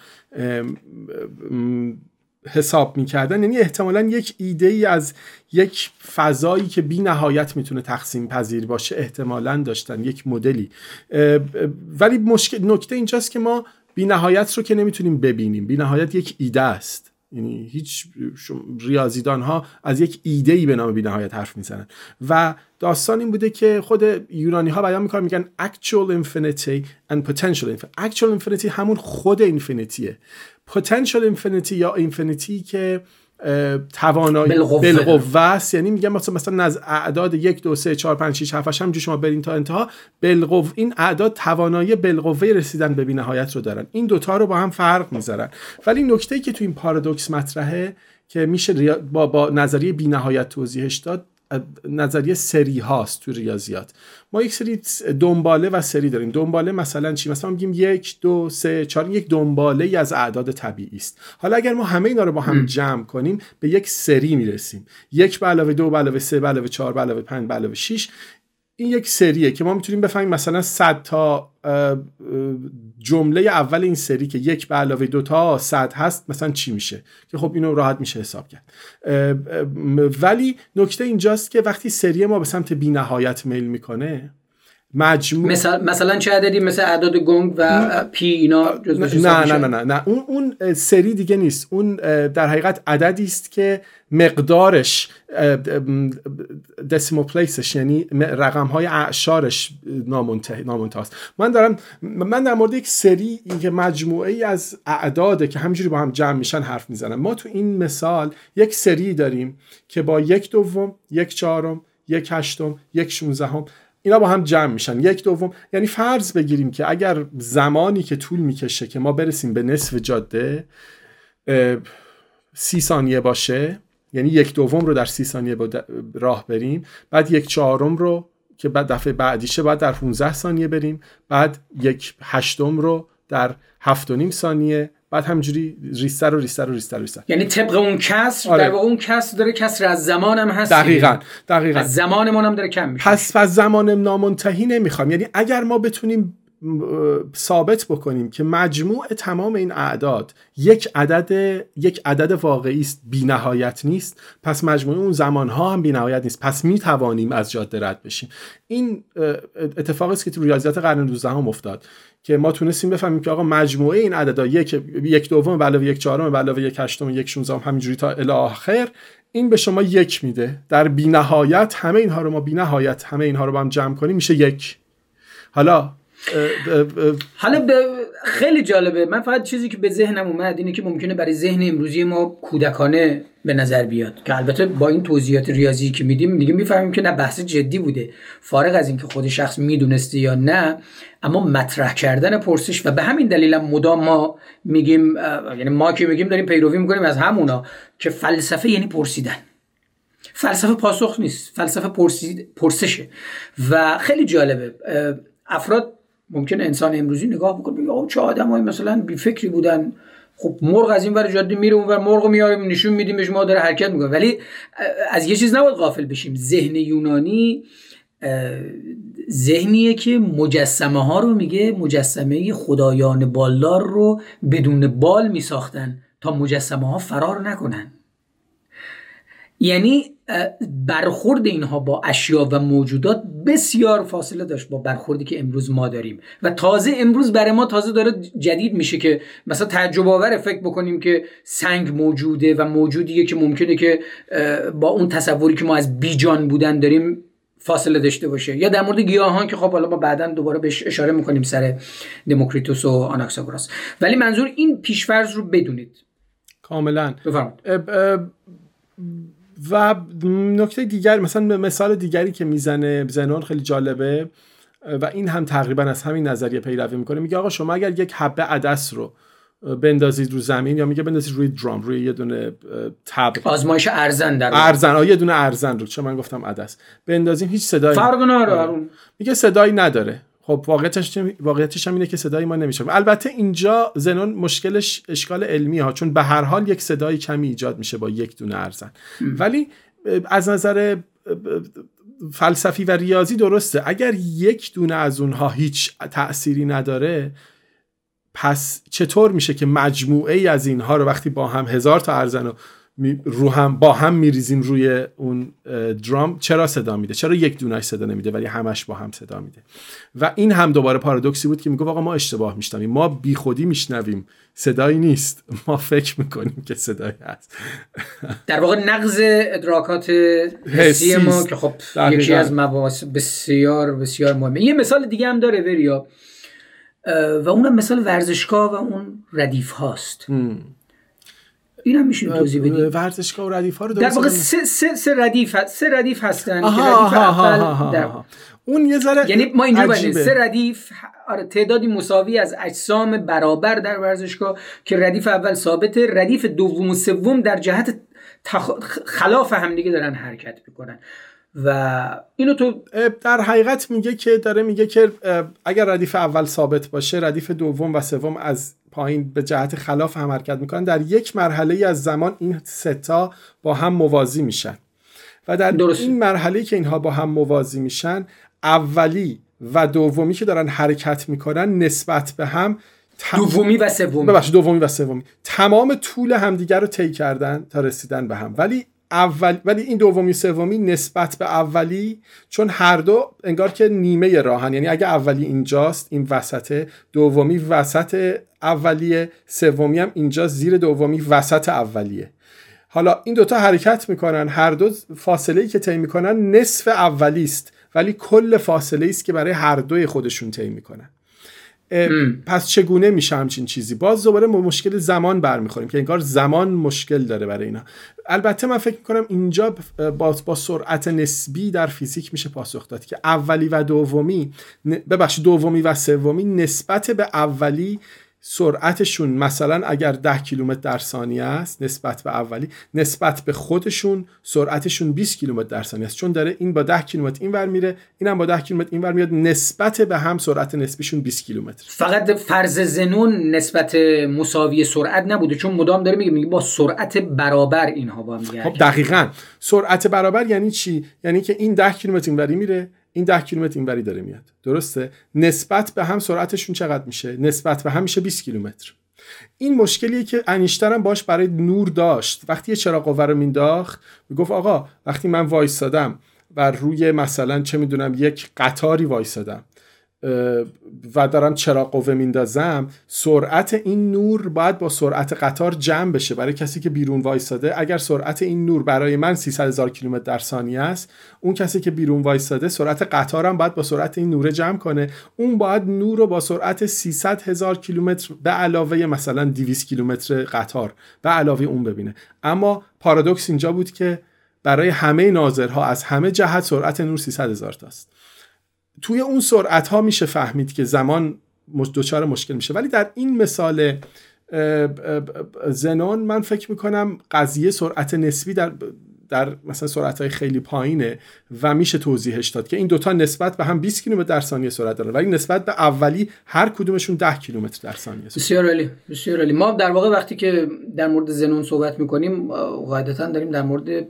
حساب می‌کردن. یعنی احتمالا یک ایده ای از یک فضایی که بی نهایت می‌تونه تقسیم پذیر باشه احتمالا داشتن یک مدلی. ولی مشکل نکته اینجاست که ما بی نهایت رو که نمی‌تونیم ببینیم. بی نهایت یک ایده است. یعنی هیچ ریاضیدان ها از یک ایده ای به نام بی نهایت حرف می‌زنن. و داستان این بوده که خود یونانی ها بیان می‌کنن میگن actual infinity and potential infinity. Actual infinity همون خود اینفینیتیه potential infinity یا اینفینیتی که توانایی بالقوه. است. یعنی میگم مثلا مثلا از اعداد یک دو سه چهار پنج 6 7 هم شما برین تا انتها بالقوه این اعداد توانایی بالقوه رسیدن به نهایت رو دارن. این دوتا رو با هم فرق می‌ذارن. ولی نکته ای که تو این پارادوکس مطرحه که میشه با, با نظریه بینهایت توضیحش داد نظریه سری هاست تو ریاضیات. ما یک سری دنباله و سری داریم. دنباله مثلا چی؟ مثلا میگیم یک دو سه چهار یک دنباله ای از اعداد طبیعی است. حالا اگر ما همه اینا رو با هم جمع کنیم به یک سری می‌رسیم. یک به علاوه دو به علاوه سه به علاوه چهار به علاوه پنج به علاوه شیش این یک سریه که ما می‌تونیم بفهمیم مثلا 100 تا جمله اول این سری که یک به علاوه دو تا 100 هست مثلا چی میشه؟ که خب اینو راحت میشه حساب کرد. ولی نکته اینجاست که وقتی سری ما به سمت بینهایت میل می‌کنه مجموع مثلا مثلا چه عددی؟ مثل اعداد گنگ و پی اینا نه نه نه نه نه. اون اون سری دیگه نیست. اون در حقیقت عددی است که مقدارش دسیمو پلیسش یعنی رقم های اعشارش نامنتهی است من دارم من در مورد یک سری که مجموعه ای از اعداده که همجوری با هم جمع میشن حرف می‌زنم. ما تو این مثال یک سری داریم که با یک دوم یک چهارم یک هشتم یک شونزدهم اینا با هم جمع میشن. یک دوم یعنی فرض بگیریم که اگر زمانی که طول می‌کشه که ما برسیم به نصف جاده سی ثانیه باشه یعنی یک دوم رو در سی ثانیه راه بریم بعد یک چهارم رو که بعد دفعه بعدیشه بعد در 15 ثانیه بریم بعد یک هشتم رو در هفت و نیم ثانیه بعد همجوری ریستر و ریستر و ریستر و ریستر. یعنی طبق اون کسر آره. در اون کسر داره کسر از زمان هم هست. دقیقا دقیقا. از زمانمون هم داره کم میشه. پس پس زمان نامنتهی نمی‌خوام. یعنی اگر ما بتونیم ثابت بکنیم که مجموع تمام این اعداد یک عدد یک عدد واقعی است نهایت نیست. پس مجموع اون زمان ها هم نهایت نیست. پس می توانیم از جاده رد بشیم. این اتفاقی است که تو ریاضیات قرن 12 هم افتاد که ما تونستیم بفهمیم که آقا مجموعه این عددا یک یک دوم به علاوه یک چهارم به علاوه یک هشتم یک شونزدهم همینجوری تا الی آخر این به شما یک میده. در نهایت همه اینها رو ما نهایت همه اینها رو با هم جمع کنیم میشه یک. حالا حالا خیلی جالبه. من فقط چیزی که به ذهنم اومد اینه که ممکنه برای ذهن امروزی ما کودکانه به نظر بیاد. که البته با این توضیحات ریاضی که میدیم دیگه می‌فهمیم که نه بحث جدی بوده. فارغ از اینکه خود شخص می‌دونسته یا نه اما مطرح کردن پرسش و به همین دلیل هم مدام ما میگیم یعنی ما که میگیم داریم پیروی می‌کنیم از همونا که فلسفه یعنی پرسیدن. فلسفه پاسخ نیست. فلسفه پرسید پرسشه. و خیلی جالبه. افراد ممکن انسان امروزی نگاه بکنه بگه چه آدمایی مثلا بی فکری بودن. خب مرغ از این ور جاده میره اون ور مرغ میاریم نشون میدیمش ما داره حرکت می‌کنه. ولی از یه چیز نباید غافل بشیم. ذهن یونانی ذهنیه که مجسمه ها رو میگه مجسمه خدایان بالدار رو بدون بال میساختن تا مجسمه ها فرار نکنن. یعنی برخورد اینها با اشیا و موجودات بسیار فاصله داشت با برخوردی که امروز ما داریم. و تازه امروز برای ما تازه داره جدید میشه که مثلا تعجب آور فکر بکنیم که سنگ موجوده و موجودیه که ممکنه که با اون تصوری که ما از بیجان بودن داریم فاصله داشته باشه. یا در مورد گیاهان که خب حالا ما بعدا دوباره بهش اشاره می‌کنیم سر دموکریتوس و آناکساگوراس. ولی منظور این پیشفرض رو بدونید. کاملا. و نکته دیگر مثلا مثال دیگری که می‌زنه زنون خیلی جالبه و این هم تقریبا از همین نظریه پیروی می‌کنه. میگه آقا شما اگر یک حبه عدس رو بندازید رو زمین یا میگه بندازید روی درام روی یه دونه تب. آزمایش ارزن در ارزن یه دونه ارزن رو چون من گفتم عدس. بندازیم هیچ صدایی فرق نداره. میگه صدایی نداره. خب واقعیتش واقعیتش هم اینه که صدای ما نمیشه البته اینجا زنون مشکلش اشکال علمی ها چون به هر حال یک صدای کمی ایجاد میشه با یک دونه ارزن. ولی از نظر فلسفی و ریاضی درسته. اگر یک دونه از اونها هیچ تأثیری نداره پس چطور میشه که مجموعه ای از اینها رو وقتی با هم هزار تا ارزن رو رو هم با هم میریزیم روی اون درام. چرا صدا میده؟ چرا یک دونش صدا نمیده ولی همش با هم صدا میده؟ و این هم دوباره پارادوکسی بود که می‌گفت آقا ما اشتباه میشنویم. ما بیخودی میشنویم. صدایی نیست. ما فکر می‌کنیم که صدایی هست. در واقع نقض ادراکات حسی ما که خب یکی از مباحث بسیار بسیار مهمه. یه مثال دیگه هم داره وریا. و اونم مثال ورزشگاه و اون ردیف هاست این هم میشه توضیح بدی؟ ورزشگاه و ردیف ها رو در واقع سه, سه, سه ردیف سه ردیف هستن که ردیف اول در... اون یه ذره یعنی ما اینجا سه ردیف آره تعدادی مساوی از اجسام برابر در ورزشگاه که ردیف اول ثابته. ردیف دوم و سوم در جهت تخ... خلاف همدیگه دارن حرکت می‌کنن. و اینو تو در حقیقت میگه که داره میگه که اگر ردیف اول ثابت باشه ردیف دوم و سوم از پایین به جهت خلاف هم حرکت می‌کنن در یک مرحله از زمان این ستا با هم موازی میشن. و در درست. این مرحله که اینها با هم موازی میشن اولی و دومی که دارن حرکت می‌کنن نسبت به هم دومی و سومی. ببخشید دومی و سومی. تمام طول همدیگر رو طی کردن تا رسیدن به هم. ولی اول ولی این دومی سومی نسبت به اولی چون هر دو انگار که نیمه راهن. یعنی اگه اولی اینجاست این وسطه دومی وسط اولیه سومی هم اینجا زیر دومی وسط اولیه. حالا این دوتا حرکت می‌کنن. هر دو فاصله ای که طی می‌کنن نصف اولی است ولی کل فاصله است که برای هر دوی خودشون طی می‌کنن. پس چگونه میشه همچین چیزی؟ باز دوباره مشکل زمان برمیخوریم که انگار زمان مشکل داره برای اینا. البته من فکر می‌کنم اینجا با, با سرعت نسبی در فیزیک میشه پاسخ داد که اولی و دومی ببخشید دومی و سومی نسبت به اولی سرعتشون مثلا اگر 10 کیلومتر در ثانیه است نسبت به اولی نسبت به خودشون سرعتشون 20 کیلومتر در ثانیه است. چون داره این با 10 کیلومتر اینور میره اینم با 10 کیلومتر اینور میاد نسبت به هم سرعت نسبیشون 20 کیلومتر. فقط فرض زنون نسبت مساوی سرعت نبوده چون مدام داره میگه میگه با سرعت برابر اینها با هم خب دقیقاً. سرعت برابر یعنی چی؟ یعنی که این 10 کیلومتر اینوری میره این 10 کیلومتر اینوری داره میاد. درسته؟ نسبت به هم سرعتشون چقدر میشه؟ نسبت به هم میشه 20 کیلومتر. این مشکلیه که انیشتر هم باش برای نور داشت. وقتی یه چراغ قوه رو مینداخت می‌گفت آقا وقتی من وایستادم و روی مثلا چه می‌دونم یک قطاری وایستادم و دارم چراغ قوه میندازم سرعت این نور باید با سرعت قطار جمع بشه. برای کسی که بیرون وایستاده اگر سرعت این نور برای من 300 هزار کیلومتر در ثانیه است اون کسی که بیرون وایستاده سرعت قطارم باید با سرعت این نوره جمع کنه. اون باید نور رو با سرعت 300 هزار کیلومتر به علاوه مثلا 200 کیلومتر قطار به علاوه اون ببینه. اما پارادوکس اینجا بود که برای همه ناظرها از همه جهت سرعت نور 300 هزار تاست. توی اون سرعت ها میشه فهمید که زمان دچار مشکل میشه. ولی در این مثال زنون من فکر می‌کنم قضیه سرعت نسبی در در مثلا سرعت های خیلی پایینه و میشه توضیحش داد که این دوتا نسبت به هم 20 کیلومتر در ثانیه سرعت دارن. ولی نسبت به اولی هر کدومشون 10 کیلومتر در ثانیه بسیار عالی بسیار عالی. ما در واقع وقتی که در مورد زنون صحبت می‌کنیم قاعدتا داریم در مورد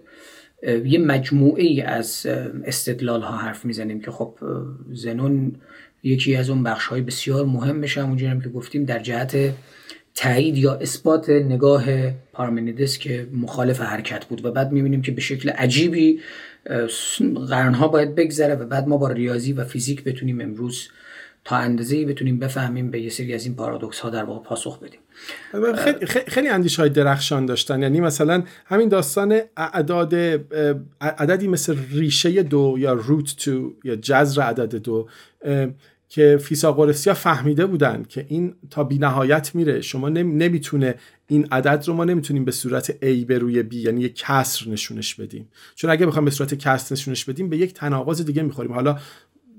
یه مجموعه ای از استدلال ها حرف می‌زنیم که خب زنون یکی از اون بخش های بسیار مهم میشه همونجوری هم که گفتیم در جهت تایید یا اثبات نگاه پارمنیدس که مخالف حرکت بود. و بعد می‌بینیم که به شکل عجیبی قرنها باید بگذره و بعد ما با ریاضی و فیزیک بتونیم امروز تا اندازه بتونیم بفهمیم به یه سری از این پارادوکس ها در واقع پاسخ بدیم. خیلی, خیلی اندیش های درخشان داشتن. یعنی مثلا همین داستان اعداد عددی مثل ریشه دو یا روت تو یا جذر عدد دو که فیساغورسیا فهمیده بودن که این تا بی نهایت میره. شما نمی‌تونه این عدد رو ما نمی‌تونیم به صورت A به روی B یعنی یک کسر نشونش بدیم. چون اگه بخوام به صورت کسر نشونش بدیم به یک تناقض دیگه می‌خوریم. حالا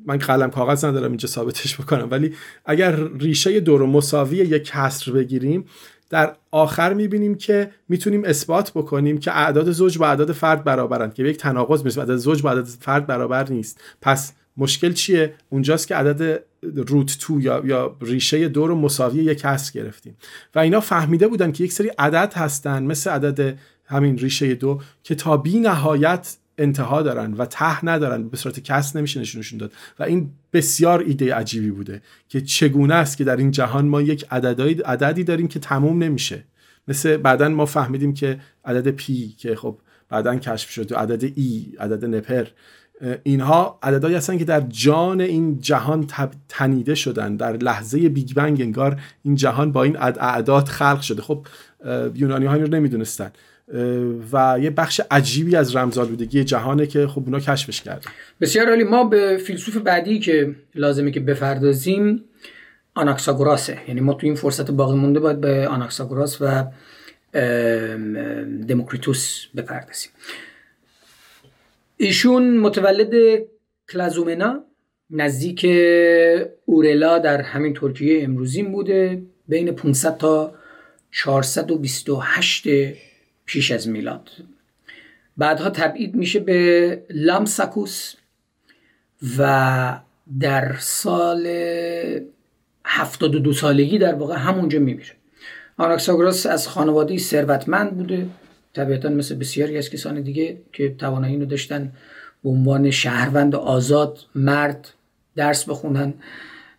من قلم کاغذ ندارم اینجا ثابتش بکنم ولی اگر ریشه دو رو مساوی یک کسر بگیریم در آخر می‌بینیم که می‌تونیم اثبات بکنیم که اعداد زوج با اعداد فرد برابرند که یک تناقض می‌رسیم. اعداد زوج با اعداد فرد برابر نیست. پس مشکل چیه؟ اونجاست که عدد روت تو یا, یا ریشه دو رو مساوی یک کس گرفتیم. و اینا فهمیده بودن که یک سری عدد هستن مثل عدد همین ریشه دو که تا بی نهایت انتها دارن و ته ندارن به صورت کسر نمیشه نشونشون داد. و این بسیار ایده عجیبی بوده که چگونه است که در این جهان ما یک عددی عددی داریم که تموم نمیشه. مثل بعدا ما فهمیدیم که عدد پی که خب بعدا کشف شد عدد ای عدد نپر. اینها عددهایی هستن که در جان این جهان تنیده شدن. در لحظه بیگ بنگ انگار این جهان با این اعداد خلق شده. خب یونانی ها رو نمی‌دونستن. و یه بخش عجیبی از رمزآلودگی جهانه که خب اونا کشفش کردن. بسیار عالی. ما به فیلسوف بعدی که لازمه که بپردازیم آناکساگوراسه یعنی ما تو این فرصت باقی مونده باید به آناکساگوراس و دموکریتوس بپردازیم. ایشون متولد کلازومنا نزدیک اورلا در همین ترکیه امروزین بوده بین 500 تا 428 پیش از میلاد. بعدها تبعید میشه به لامساکوس و در سال 72 سالگی در واقع همونجا میمیره. آناکساگوراس از خانواده ثروتمند بوده. طبیعتا مثل بسیاری از کسان دیگه که توانایی رو داشتن به عنوان شهروند آزاد مرد درس بخونن.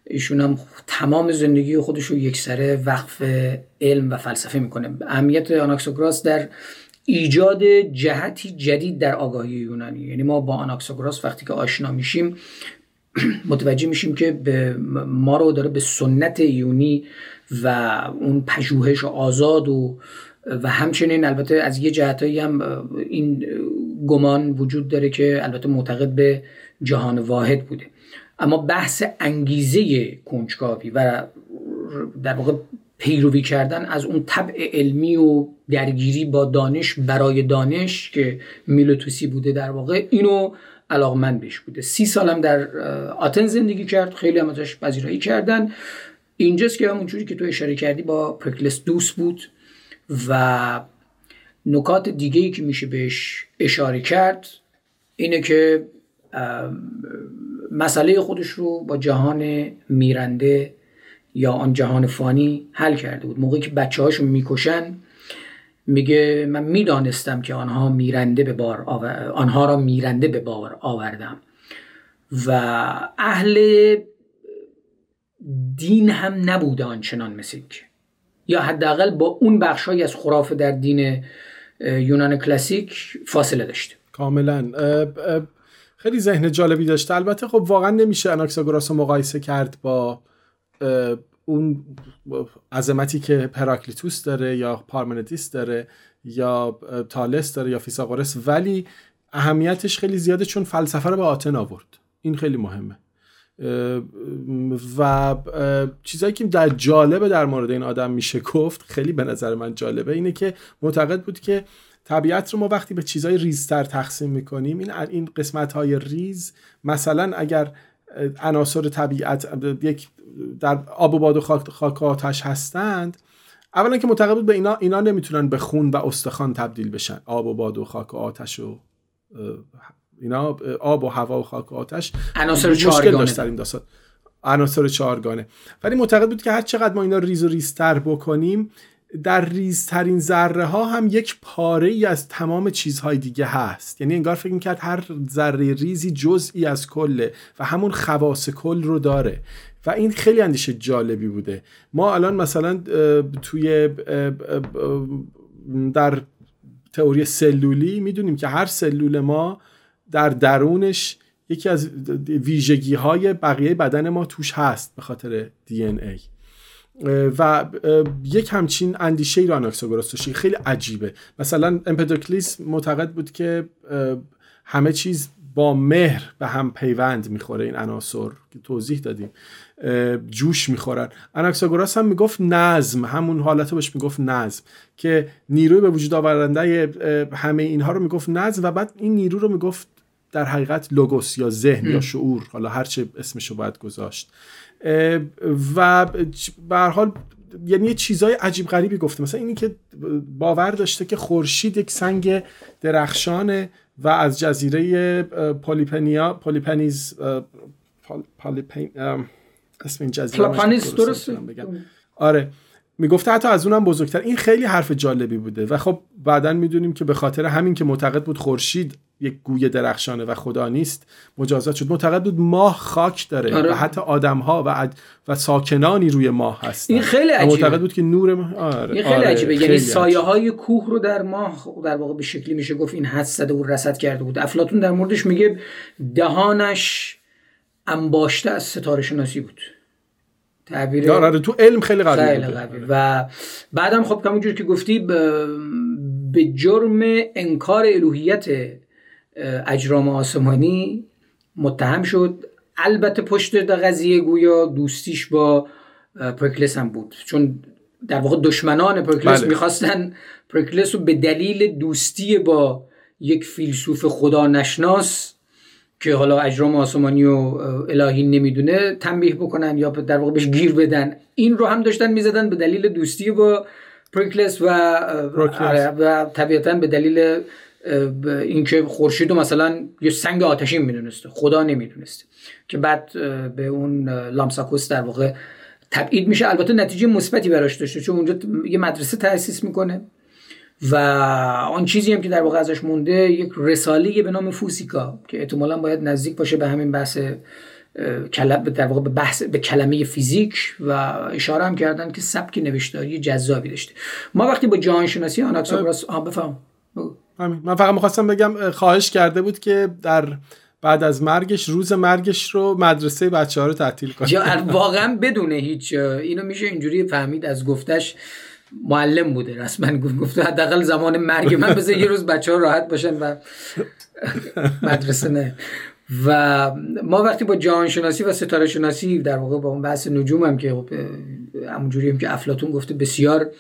ایشون هم تمام زندگی خودش رو یکسره وقف علم و فلسفه می‌کنه. اهمیت آناکساگوراس در ایجاد جهتی جدید در آگاهی یونانی. یعنی ما با آناکساگوراس وقتی که آشنا میشیم متوجه میشیم که به ما رو داره به سنت یونی و اون پژوهش آزاد و و همچنین البته از یه جهتایی هم این گمان وجود داره که البته معتقد به جهان واحد بوده. اما بحث انگیزه کنجکاوی و در واقع پیروی کردن از اون طبع علمی و درگیری با دانش برای دانش که میلوتوسی بوده در واقع اینو علاقمند بهش بوده. سی سالم در آتن زندگی کرد خیلی هم ازش پذیرایی کردن. اینجاست که همونجوری که تو اشاره کردی با پرکلس دوست بود و نکات دیگه ای که میشه بهش اشاره کرد اینه که مسئله خودش رو با جهان میرنده یا آن جهان فانی حل کرده بود. موقعی که بچه هاشو می‌کشن میگه من می‌دانستم که آنها میرنده به بار آنها را میرنده به بار آوردم. و اهل دین هم نبوده آنچنان مثل یا حداقل با اون بخشهایی از خرافه در دین یونان کلاسیک فاصله داشته. کاملا. خیلی ذهن جالبی داشته. البته خب واقعا نمیشه اناکساگوراس رو مقایسه کرد با اون عظمتی که پراکلیتوس داره یا پارمندیس داره یا تالس داره یا فیساغورس ولی اهمیتش خیلی زیاده چون فلسفه رو به آتن آورد. این خیلی مهمه. و چیزایی که در جالبه در مورد این آدم میشه گفت خیلی به نظر من جالبه اینه که معتقد بود که طبیعت رو ما وقتی به چیزهای ریزتر تقسیم می‌کنیم این این قسمت های ریز مثلا اگر عناصر طبیعت یک در آب و باد و خاک, خاک آتش هستند اولا که معتقد بود به اینا اینا نمی‌تونن به خون و استخوان تبدیل بشن. آب و باد و خاک و آتش و اینا آب و هوا و خاک و آتش. عناصر چهارگانه. این داستان. عناصر چهارگانه. ولی معتقد بود که هر چقدر ما اینا ریز و ریزتر بکنیم در ریزترین ذره ها هم یک پاره ای از تمام چیزهای دیگه هست. یعنی انگار فکر کرد هر ذره ریزی جزئی از کله و همون خواص کل رو داره. و این خیلی اندیشه جالبی بوده. ما الان مثلا توی در تئوری سلولی می‌دونیم که هر سلول ما در درونش یکی از ویژگی های بقیه بدن ما توش هست به خاطر دی ای. و یک همچین اندیشه ای را خیلی عجیبه. مثلا امپدوکلیس معتقد بود که همه چیز با مهر به هم پیوند می‌خوره این عناصر که توضیح دادیم. جوش می‌خورن. اناکساگوراس هم می‌گفت نظم همون حالت رو بهش می‌گفت نظم که نیروی به وجود آورنده همه اینها رو می‌گفت نظم و بعد این نیرو رو می‌گفت در حقیقت لوگوس یا ذهن یا شعور حالا هرچه اسمشو باید گذاشت. و به حال یعنی چیزای عجیب غریبی گفته. مثلا اینی که باور داشته که خورشید یک سنگ درخشانه و از جزیره پولیپنیا پولیپنیز اسم این جزیره پلاپانیس درسته؟ آره. می‌گفته حتی از اونم بزرگتر. این خیلی حرف جالبی بوده. و خب بعدا می‌دونیم که به خاطر همین که معتقد بود خورشید یک گوی درخشانه و خدا نیست مجازات شد. معتقد بود ماه خاک داره آره. و حتی آدم ها و, عد... و ساکنانی روی ماه هستن. این خیلی عجیبه. معتقد بود که نور ما... آره. این خیلی آره. عجیبه. یعنی خیلی سایه های کوه رو در ماه در واقع به شکلی میشه گفت این زده و رصد کرده بود. افلاتون در موردش میگه دهانش انباشته از ستاره شناسی بود. تعبیر آره آره، تو علم خیلی قوی خیلی و بعدم خب همونجور که گفتی ب- به جرم انکار الوهیت اجرام آسمانی متهم شد. البته پشت در قضیه گویا دوستیش با پرکلس هم بود. چون در واقع دشمنان پرکلس بله. می‌خواستن پرکلس رو به دلیل دوستی با یک فیلسوف خدا نشناس که حالا اجرام آسمانی و الهی نمی‌دونه تنبیه بکنن یا در واقع بهش گیر بدن. این رو هم داشتن می‌زدن به دلیل دوستی با پرکلس و و طبیعتا به دلیل اینکه خورشید مثلا یه سنگ آتشین می‌دونسته خدا نمی‌دونسته. که بعد به اون لامساکوس در واقع تبعید میشه. البته نتیجه مثبتی براش داشته چون اونجا یه مدرسه تأسیس می‌کنه و آن چیزی هم که در واقع ازش مونده یک رساله به نام فوسیکا که احتمالا باید نزدیک باشه به همین بحث کلم در واقع به بحث به کلمه فیزیک و اشاره هم کردن که سبک نوشتاری جذابی داشته. ما وقتی با جهان شناسی آناکساگوراس بفهم. همین. من فقط می‌خواستم بگم اه، خواهش کرده بود که در بعد از مرگش روز مرگش رو مدرسه بچه ها رو تعطیل کنه. واقعا بدون هیچ اینو میشه اینجوری فهمید از گفتش معلم بوده. رسما گفت گفته حداقل زمان مرگ من بذار یه روز بچه ها راحت باشن و مدرسه نه. و ما وقتی با جهان شناسی و ستاره شناسی در واقع با اون بحث نجوم هم که خب، همونجوری هم که افلاتون گفته بسیار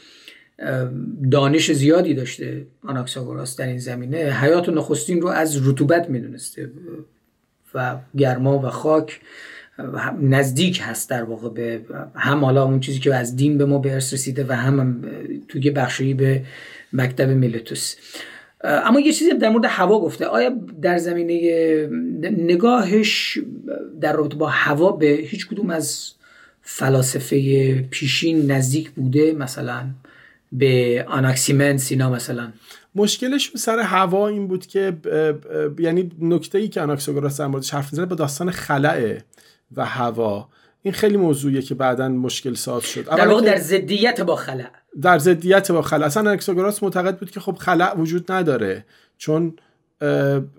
دانش زیادی داشته آناکساگوراس در این زمینه. حیات نخستین رو از رطوبت می‌دونسته و گرما و خاک و نزدیک هست در واقع به هم حالا اون چیزی که از دین به ما به ارث رسیده و هم توی بخشی به مکتب میلتوس. اما یه چیزی در مورد هوا گفته. آیا در زمینه نگاهش در رابطه با هوا به هیچ کدوم از فلاسفه پیشین نزدیک بوده؟ مثلا به آناکسیمن سینا مثلا. مشکلش سر هوا این بود که یعنی نکته ای که آناکساگوراس در موردش حرف می‌زنه با داستان خلعه و هوا. این خیلی موضوعیه که بعدا مشکل ساز شد. در واقع در ضدیت با خلع در ضدیت با خلع اصلا آناکساگوراس معتقد بود که خب خلع وجود نداره چون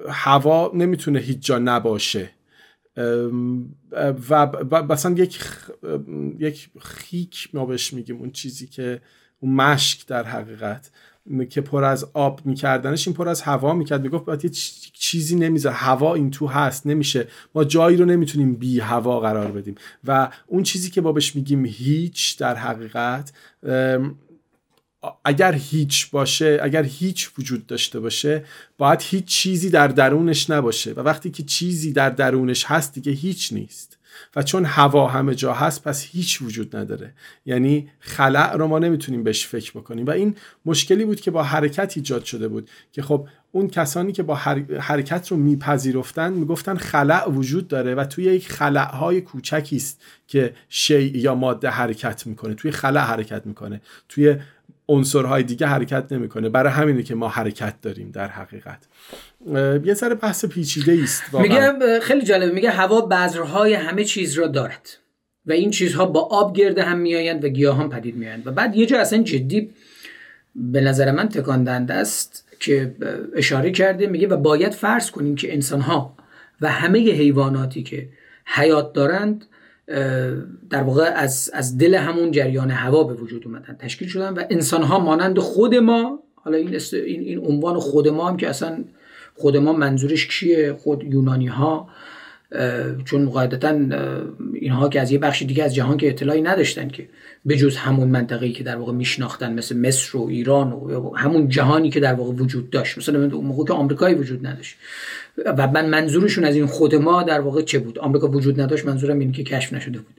هوا نمی‌تونه هیچ جا نباشه. و مثلا یک یک خیک ما بهش میگیم اون چیزی که اون مشک در حقیقت که پر از آب میکردنش این پر از هوا می‌کرد. می‌گفت باید یه چیزی نمی‌ذاره هوا این تو هست نمیشه. ما جایی رو نمی‌تونیم بی هوا قرار بدیم. و اون چیزی که ما بهش میگیم هیچ در حقیقت اگر هیچ باشه اگر هیچ وجود داشته باشه باید هیچ چیزی در درونش نباشه. و وقتی که چیزی در درونش هست دیگه هیچ نیست. و چون هوا همه جا هست پس هیچ وجود نداره. یعنی خلع رو ما نمی‌تونیم بهش فکر بکنیم. و این مشکلی بود که با حرکت ایجاد شده بود که خب اون کسانی که با حر- حرکت رو میپذیرفتن می‌گفتن خلع وجود داره و توی یک خلعهای کوچکی است که شی یا ماده حرکت می‌کنه توی خلع حرکت می‌کنه توی عنصرهای دیگه حرکت نمی‌کنه. برای همینه که ما حرکت داریم در حقیقت. یه سر بحث پیچیده است. میگه خیلی جالبه. میگه هوا بذرهای همه چیز را دارد و این چیزها با آب گرده هم میآیند و گیاهان پدید میآیند. و بعد یه جا اصلا جدی به نظر من تکان دهنده است که اشاره کرده. میگه و باید فرض کنیم که انسان ها و همه حیواناتی که حیات دارند در واقع از, از دل همون جریان هوا به وجود اومدن تشکیل شدن و انسان ها مانند خود ما حالا این, این, این عنوان خود ما هم که اصلا خود ما منظورش کیه؟ خود یونانی ها چون قاعدتا اینها که از یه بخش دیگه از جهان که اطلاعی نداشتن که به جز همون منطقه‌ای که در واقع میشناختن مثل مصر و ایران و همون جهانی که در واقع وجود داشت. مثلا اون موقع که آمریکایی وجود نداشت. و من منظورشون از این خود ما در واقع چه بود؟ آمریکا وجود نداشت منظورم اینه که کشف نشده بود.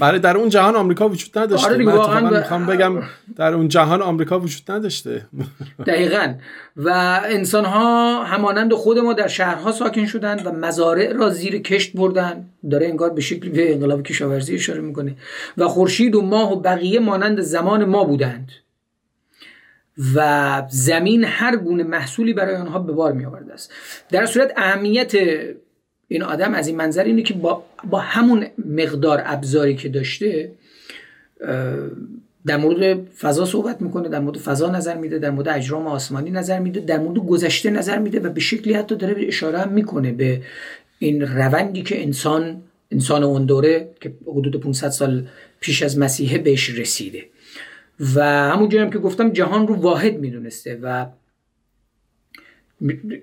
برای در اون جهان آمریکا وجود نداشته. آره من ب- می‌خوام بگم در اون جهان آمریکا وجود نداشته. دقیقا. و انسان ها همانند خود ما در شهرها ساکن شدند و مزارع را زیر کشت بردن داره انگار به شکلی به انقلاب کشاورزی اشاره می‌کنه. و خورشید و ماه و بقیه مانند زمان ما بودند. و زمین هر گونه محصولی برای آنها به بار می آورده است. در صورت اهمیت این آدم از این منظر اینه که با, با همون مقدار ابزاری که داشته در مورد فضا صحبت می‌کنه در مورد فضا نظر میده در مورد اجرام آسمانی نظر میده در مورد گذشته نظر میده و به شکلی حتی داره به اشاره هم می‌کنه به این روندی که انسان انسان اون دوره که حدود 500 سال پیش از مسیحه بهش رسیده. و همونجوری هم که گفتم جهان رو واحد می‌دونسته و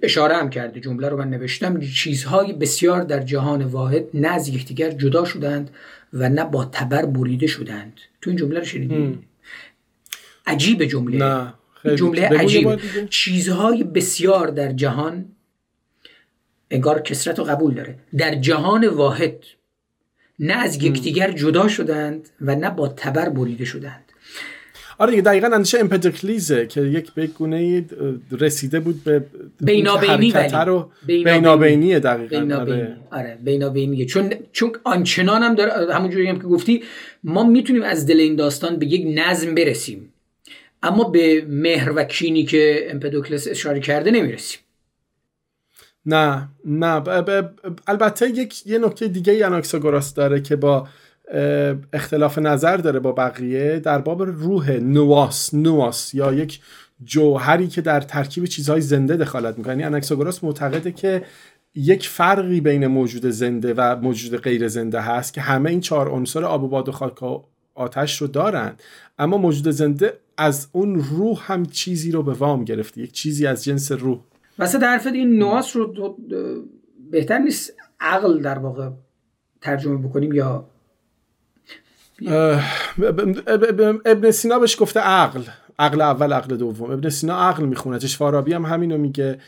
اشاره هم کرده جمله رو من نوشتم چیزهای بسیار در جهان واحد نه از یکدیگر جدا شدند و نه با تبر بریده شدند. تو این جمله رو شنیدی؟ عجیب جمله. نه. جمله عجیب. چیزهای بسیار در جهان انگار کسرت و قبول داره. در جهان واحد نه از یکدیگر جدا شدند و نه با تبر بریده شدند. آره دیگه دقیقا اندیشه امپدوکلیزه که یک به گونه رسیده بود به بینابینی. رو بینابینی. بینابینیه دقیقا بینابینی آره. آره بینابینیه چون چون آنچنان هم داره همونجوری هم که گفتی ما می‌تونیم از دل این داستان به یک نظم برسیم اما به مهر و کینی که امپدوکلس اشاره کرده نمی‌رسیم نه نه ب- ب- البته یک یه نکته دیگه ای اناکساگوراس داره که با اختلاف نظر داره با بقیه در باب روح نواس نواس یا یک جوهری که در ترکیب چیزهای زنده دخالت می‌کنه. یعنی معتقده که یک فرقی بین موجود زنده و موجود غیر زنده هست که همه این چهار عنصر آب و باد و خاک و آتش رو دارند اما موجود زنده از اون روح هم چیزی رو به وام گرفته یک چیزی از جنس روح. وسط حرفت این نواس رو بهتر نیست عقل در واقع ترجمه بکنیم یا ابن سینا بهش گفته عقل. عقل اول عقل دوم. ابن سینا عقل میخونتش فارابی هم همینو میگه.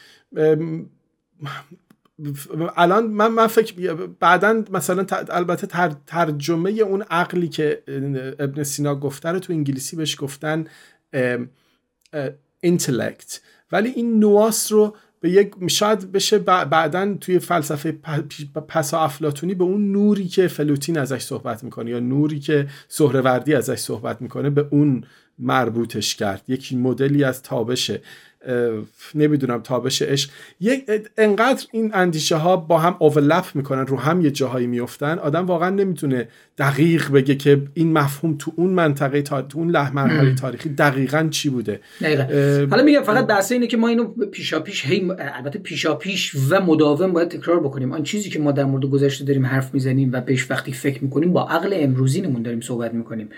الان من من فکر بعدا مثلا البته تر- ترجمه اون عقلی که ابن سینا گفته رو تو انگلیسی بهش گفتن اینتלקت ولی این نواس رو به یک شاید بشه بعدا توی فلسفه پسا افلاتونی به اون نوری که فلوتین ازش صحبت می‌کنه یا نوری که سهروردی ازش صحبت می‌کنه به اون مربوطش کرد. یک مدلی از تابشه. نمی‌دونم تابش عشق. یک انقدر این اندیشه ها با هم اوورلپ می‌کنن رو هم یه جاهایی میفتن آدم واقعا نمی‌تونه دقیق بگه که این مفهوم تو اون منطقه تا... تو اون له مرحله تاریخی دقیقا چی بوده؟ حالا میگم فقط بحث اینه که ما اینو پیشا پیش هی البته پیشا پیش و مداوم باید تکرار بکنیم. آن چیزی که ما در مورد گذشته داریم حرف می‌زنیم و بهش وقتی فکر می‌کنیم با عقل امروزینمون داریم صحبت می‌کنیم.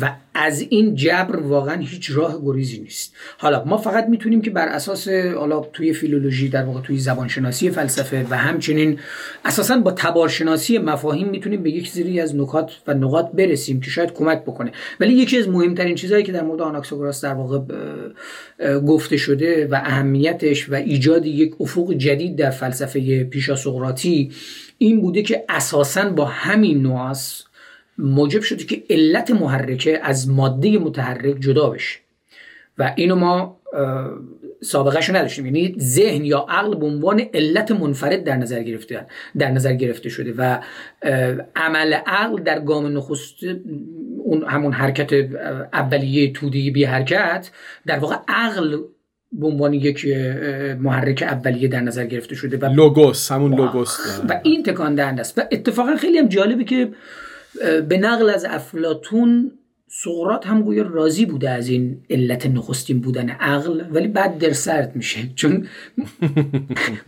و از این جبر واقعا هیچ راه گریزی نیست. حالا ما فقط می‌تونیم که بر اساس حالا توی فیلولوژی در واقع توی زبانشناسی فلسفه و همچنین اساسا با تبارشناسی مفاهیم می‌تونیم به یک سری از نکات و نقاط برسیم که شاید کمک بکنه. ولی یکی از مهمترین چیزهایی که در مورد آناکساگوراس در واقع گفته شده و اهمیتش و ایجاد یک افق جدید در فلسفه پیشا سقراطی این بوده که اساسا با همین نواس موجب شده که علت محرکه از ماده متحرک جدا بشه. و اینو ما اه، سابقهش رو نداشتیم. یعنی ذهن یا عقل به عنوان علت منفرد در نظر گرفته در نظر گرفته شده و عمل عقل در گام نخست اون همون حرکت اولیه تودی بی حرکت در واقع عقل به عنوان یک محرک اولیه در نظر گرفته شده و لوگوس همون لوگوس. و این تکان دهنده است. و اتفاقا خیلی هم جالبه که به نقل از افلاتون سقراط هم گویا راضی بوده از این علت نخستین بودن عقل ولی بعد در سرد میشه. چون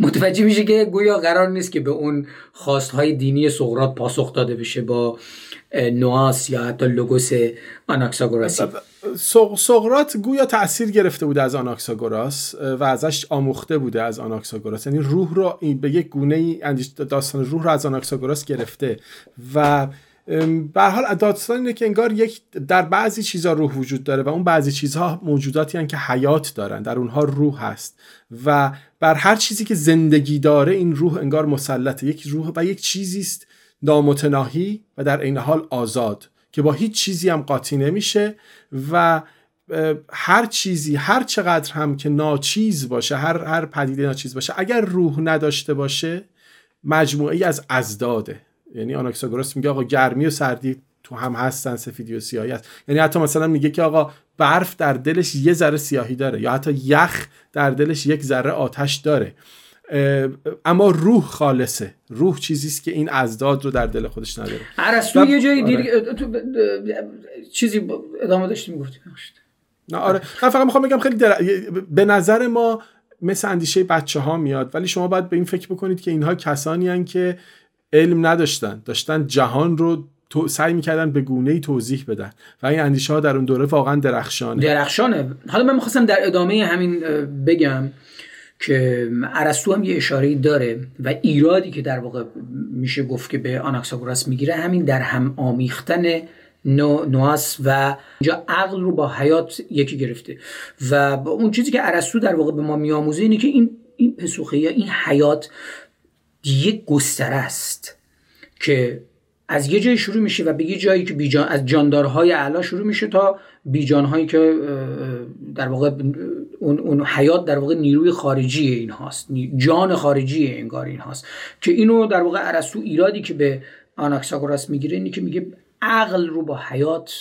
متوجه میشه که گویا قرار نیست که به اون خواستهای دینی سقراط پاسخ داده بشه با نواس یا حتی لوگوس آناکساگوراسی سق- سقراط گویا تاثیر گرفته بوده از آناکساگوراس و ازش آموخته بوده از آناکساگوراس. یعنی روح رو این- به یک گونه ای داستان روح رو از آناکساگوراس گرفته و به حال داستان اینه که انگار یک در بعضی چیزها روح وجود داره و اون بعضی چیزها موجوداتی هستند که حیات دارن در اونها روح هست و بر هر چیزی که زندگی داره این روح انگار مسلطه. یک روح و یک چیزی است نامتناهی و در عین حال آزاد که با هیچ چیزی هم قاطی نمیشه و هر چیزی هر چقدر هم که ناچیز باشه هر هر پدیده ناچیز باشه اگر روح نداشته باشه مجموعه از ازداده. یعنی آناکساگوراس میگه آقا گرمی و سردی تو هم هستن سفیدی و سیاهی هست. یعنی حتی مثلا میگه که آقا برف در دلش یه ذره سیاهی داره یا حتی یخ در دلش یک ذره آتش داره. اما روح خالصه. روح چیزی است که این ازداد رو در دل خودش نداره. ارسطو یه جایی دیر آره. چیزی ادامه داشتیم گفتیم نه آره. من فقط می‌خوام بگم خیلی در... به نظر ما مثل اندیشه بچه ها میاد ولی شما باید به این فکر بکنید که اینها کسانی هن که علم نداشتن. داشتن جهان رو تو سعی می‌کردن به گونه ای توضیح بدن. و این اندیشه ها در اون دوره واقعا درخشانه. درخشانه. حالا من می‌خواستم در ادامه همین بگم که ارسطو هم یه اشاره داره و ایرادی که در واقع میشه گفت که به آناکساگوراس می‌گیره همین در هم آمیختن نو، نواس و اینجا عقل رو با حیات یکی گرفته. و اون چیزی که ارسطو در واقع به ما میآموزه اینه که این این پسوخه یا این حیات یک گستره است که از یه جایی شروع میشه و به یه جایی که بیجان از جاندارهای اعلا شروع میشه تا بیجانهایی که در واقع اون, اون حیات در واقع نیروی خارجی این هاست جان خارجی انگار این هاست که اینو در واقع ارسطو ایرادی که به آناکساگوراس می‌گیره اینه که میگه عقل رو با حیات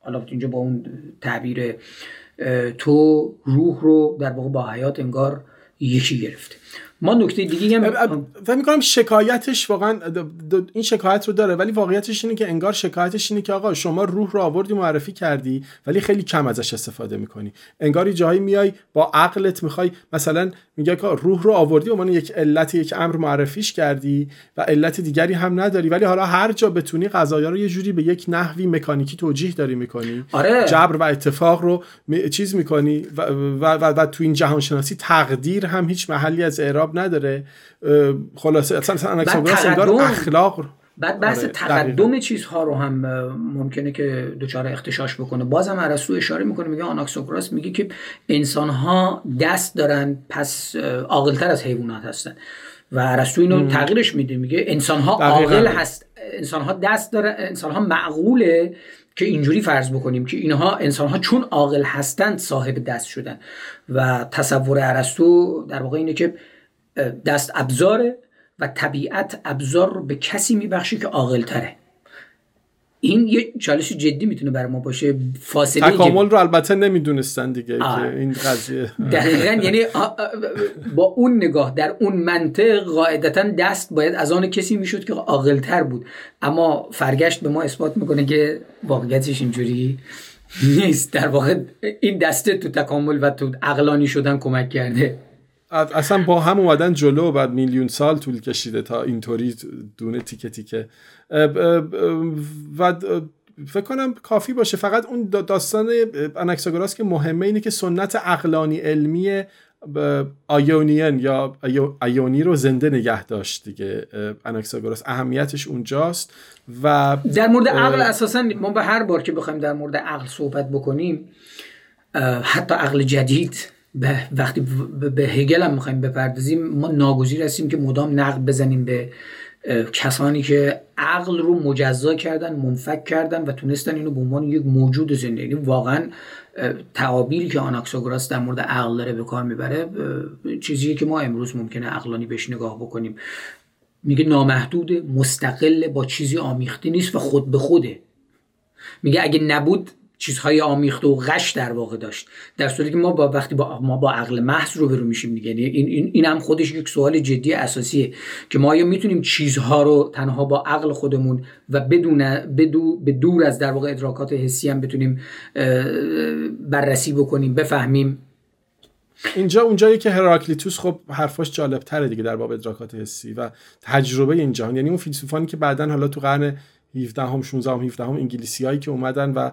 حالا اینجا با اون تعبیر تو روح رو در واقع با حیات انگار یکی گرفته. ما نکته دیگه هم فکر می‌کنم شکایتش واقعا این شکایت رو داره ولی واقعیتش اینه که انگار شکایتش اینه که آقا شما روح رو آوردی معرفی کردی ولی خیلی کم ازش استفاده می‌کنی انگاری جایی میای با عقلت می‌خوای مثلا میگه که روح رو آوردی و من یک علت یک امر معرفیش کردی و علت دیگری هم نداری ولی حالا هر جا بتونی قضایا رو یه جوری به یک نحوی مکانیکی توجیه داری می‌کنی آره. جبر و اتفاق رو چیز می‌کنی و, و, و, و, تو این جهان شناسی تقدیر هم هیچ محلی از اعراب نداره خلاصه اصلا انگار اخلاق بعد بحث آره، تقدم چیزها رو هم ممکنه که دچار اختشاش بکنه. بازم ارسطو اشاره می‌کنه میگه آناکسوکراس میگه که انسان ها دست دارن پس عاقلتر از حیوانات هستن. و ارسطو اینو تغییرش میده میگه انسان ها عاقل هست انسان ها دست دارن انسان ها معقوله که اینجوری فرض بکنیم که اینها انسان ها چون عاقل هستند صاحب دست شدن. و تصور ارسطو در واقع اینه که دست ابزاره و طبیعت ابزار رو به کسی میبخشه که تره این یه چالش جدی می‌تونه برای ما باشه. فاصله تکامل رو البته نمی‌دونستن دیگه که این قضیه. دقیقا یعنی با اون نگاه در اون منطق قاعدتا دست باید از آن کسی می‌شد که تر بود. اما فرگشت به ما اثبات می‌کنه که واقعیتش اینجوری نیست. در واقع این دسته تو تکامل و تو عقلانی شدن کمک کرده. اصلا با هم اومدن جلو بعد میلیون سال طول کشیده تا اینطوری دونه تیکه تیکه. و فکر کنم کافی باشه. فقط اون داستان انکساگوراس که مهمه اینه که سنت اقلانی علمی آیونین یا آیونی رو زنده نگه داشت دیگه. انکساگوراس اهمیتش اونجاست و در مورد عقل اساسا ما به هر بار که بخوایم در مورد عقل صحبت بکنیم حتی عقل جدید به وقتی به هگل هم می‌خوایم بپردازیم ما ناگزیر هستیم که مدام نقد بزنیم به کسانی که عقل رو مجزا کردن منفک کردن و تونستن اینو به عنوان یک موجود زندگی واقعا تعابیری که آناکساگوراس در مورد عقل داره به کار می‌بره چیزیه که ما امروز ممکنه عقلانی بهش نگاه بکنیم. میگه نامحدود مستقل با چیزی آمیخته نیست و خود به خوده. میگه اگه نبود چیزهای آمیخته و غش در واقع داشت. در صورتی که ما با وقتی با ما با عقل محض رو برو میشیم دیگه. یعنی این, این, این هم خودش یک سوال جدی اساسیه که ما آیا می‌تونیم چیزها رو تنها با عقل خودمون و بدون بدو به دور از در واقع ادراکات حسی هم بتونیم بررسی بکنیم بفهمیم؟ اینجا اونجایی که هراکلیتوس خب حرفاش جالب تره دیگه در باب ادراکات حسی و تجربه این جهان. یعنی اون فیلسوفانی که بعدا حالا تو قرن 17 هم 16 هم 17 هم انگلیسیایی که اومدن و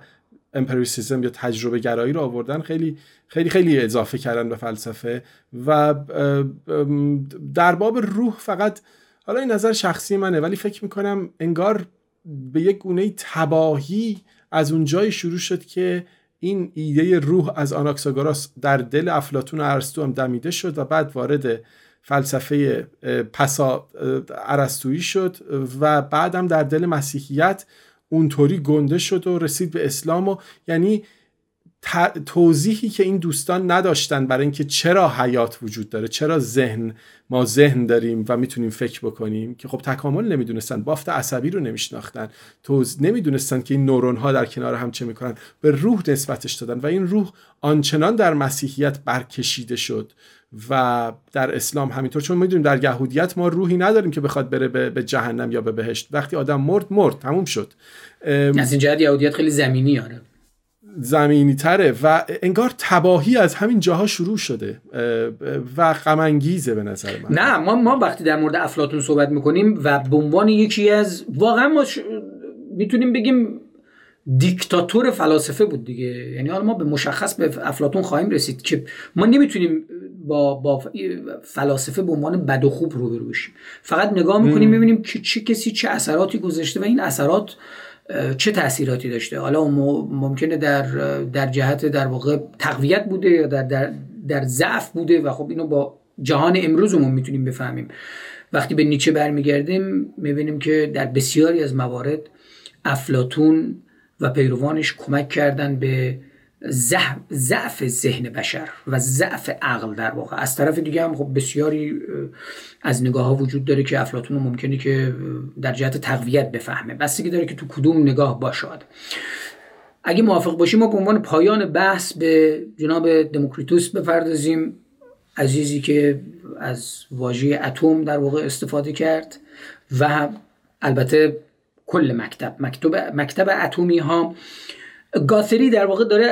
امپریسیزم یا تجربه گرایی رو آوردن خیلی خیلی خیلی اضافه کردن به فلسفه و در باب روح فقط حالا این نظر شخصی منه ولی فکر می‌کنم انگار به یک گونه تباهی از اون جای شروع شد که این ایده روح از آناکساگوراس در دل افلاتون و ارسطو هم دمیده شد و بعد وارد فلسفه پسا عرستویی شد و بعدم در دل مسیحیت اونطوری گنده شد و رسید به اسلام و یعنی توضیحی که این دوستان نداشتن برای اینکه چرا حیات وجود داره چرا ذهن ما ذهن داریم و می‌تونیم فکر بکنیم که خب تکامل نمی‌دونستن بافت عصبی رو نمیشناختن توز نمی‌دونستن که این نورون ها در کنار هم چه می‌کنن به روح نسبتش دادن و این روح آنچنان در مسیحیت برکشیده شد. و در اسلام همینطور چون می‌دونیم در یهودیت ما روحی نداریم که بخواد بره به جهنم یا به بهشت. وقتی آدم مرد مرد. تموم شد. از این جهت یهودیت خیلی زمینی آره. زمینی تره و انگار تباهی از همین جاها شروع شده و غمانگیزه به نظر من. نه ما ما وقتی در مورد افلاتون صحبت می‌کنیم و به عنوان یکی از واقعا ما می‌تونیم بگیم دیکتاتور فلاسفه بود دیگه. یعنی حالا ما به مشخص به افلاتون خواهیم رسید که ما نمی‌تونیم با, با فلاسفه به عنوان بد و خوب روبرو بشیم. فقط نگاه می‌کنیم می‌بینیم که چه کسی چه اثراتی گذاشته و این اثرات چه تاثیراتی داشته. حالا ممکنه در در جهت در واقع تقویت بوده یا در در, در ضعف بوده و خب اینو با جهان امروزمون می‌تونیم بفهمیم. وقتی به نیچه برمیگردیم می‌بینیم که در بسیاری از موارد افلاتون و پیروانش کمک کردن به ضعف ذهن بشر و ضعف عقل در واقع. از طرف دیگه هم خب بسیاری از نگاه ها وجود داره که افلاتون ممکنه که در جهت تقویت بفهمه. بستگی داره که تو کدوم نگاه باشد. اگه موافق باشیم ما به عنوان پایان بحث به جناب دموکریتوس بپردازیم. عزیزی که از واژه اتم در واقع استفاده کرد و البته کل مکتب. مکتب مکتب اتمی ها گاثری در واقع داره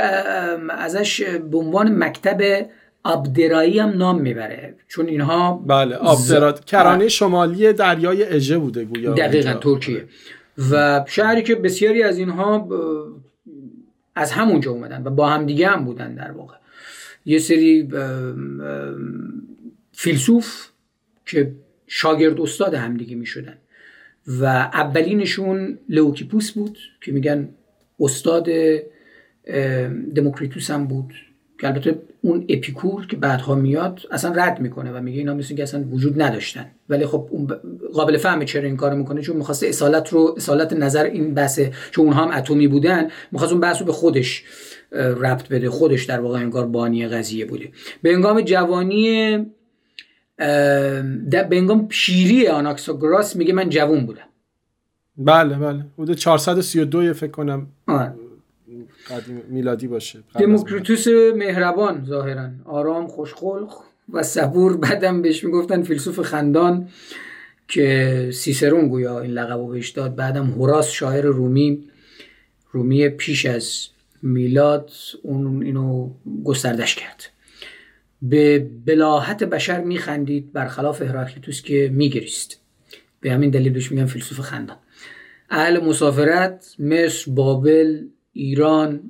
ازش به عنوان مکتب آبدرایی هم نام می‌بره. چون اینها بله آبدرات کرانه شمالی دریای اژه بوده گویا دقیقا ترکیه. و شهری که بسیاری از اینها از همونجا اومدن و با هم دیگه هم بودن در واقع. یه سری فیلسوف که شاگرد استاد همدیگه می‌شدن. و اولینشون لوکیپوس بود که میگن استاد دموکریتوس هم بود. که البته اون اپیکور که بعدها میاد اصلا رد می‌کنه و میگه اینا مثل که اصلا وجود نداشتن. ولی خب اون قابل فهمه چرا این کارو می‌کنه چون می‌خواسته اصالت رو اصالت نظر این بحثه چون اونها هم اتمی بودن می‌خواست اون بحث رو به خودش ربط بده. خودش در واقع انگار بانی قضیه بوده. به انگام جوانی به انگام پیری آناکساگوراس میگه من جوون بودم. بله بله. حدود 432 فکر کنم میلادی باشه. دموکریتوس مهربان ظاهرا. آرام خوشخلق و صبور. بعدم بهش می‌گفتن فیلسوف خندان که سیسرون گویا این لقب بهش داد. بعدم هوراس شاعر رومی رومی پیش از میلاد اون اینو گستردش کرد. به بلاحت بشر میخندید برخلاف هراکلیتوس که میگریست. به همین دلیل بهش میگن فیلسوف خندان. اهل مسافرت مصر بابل ایران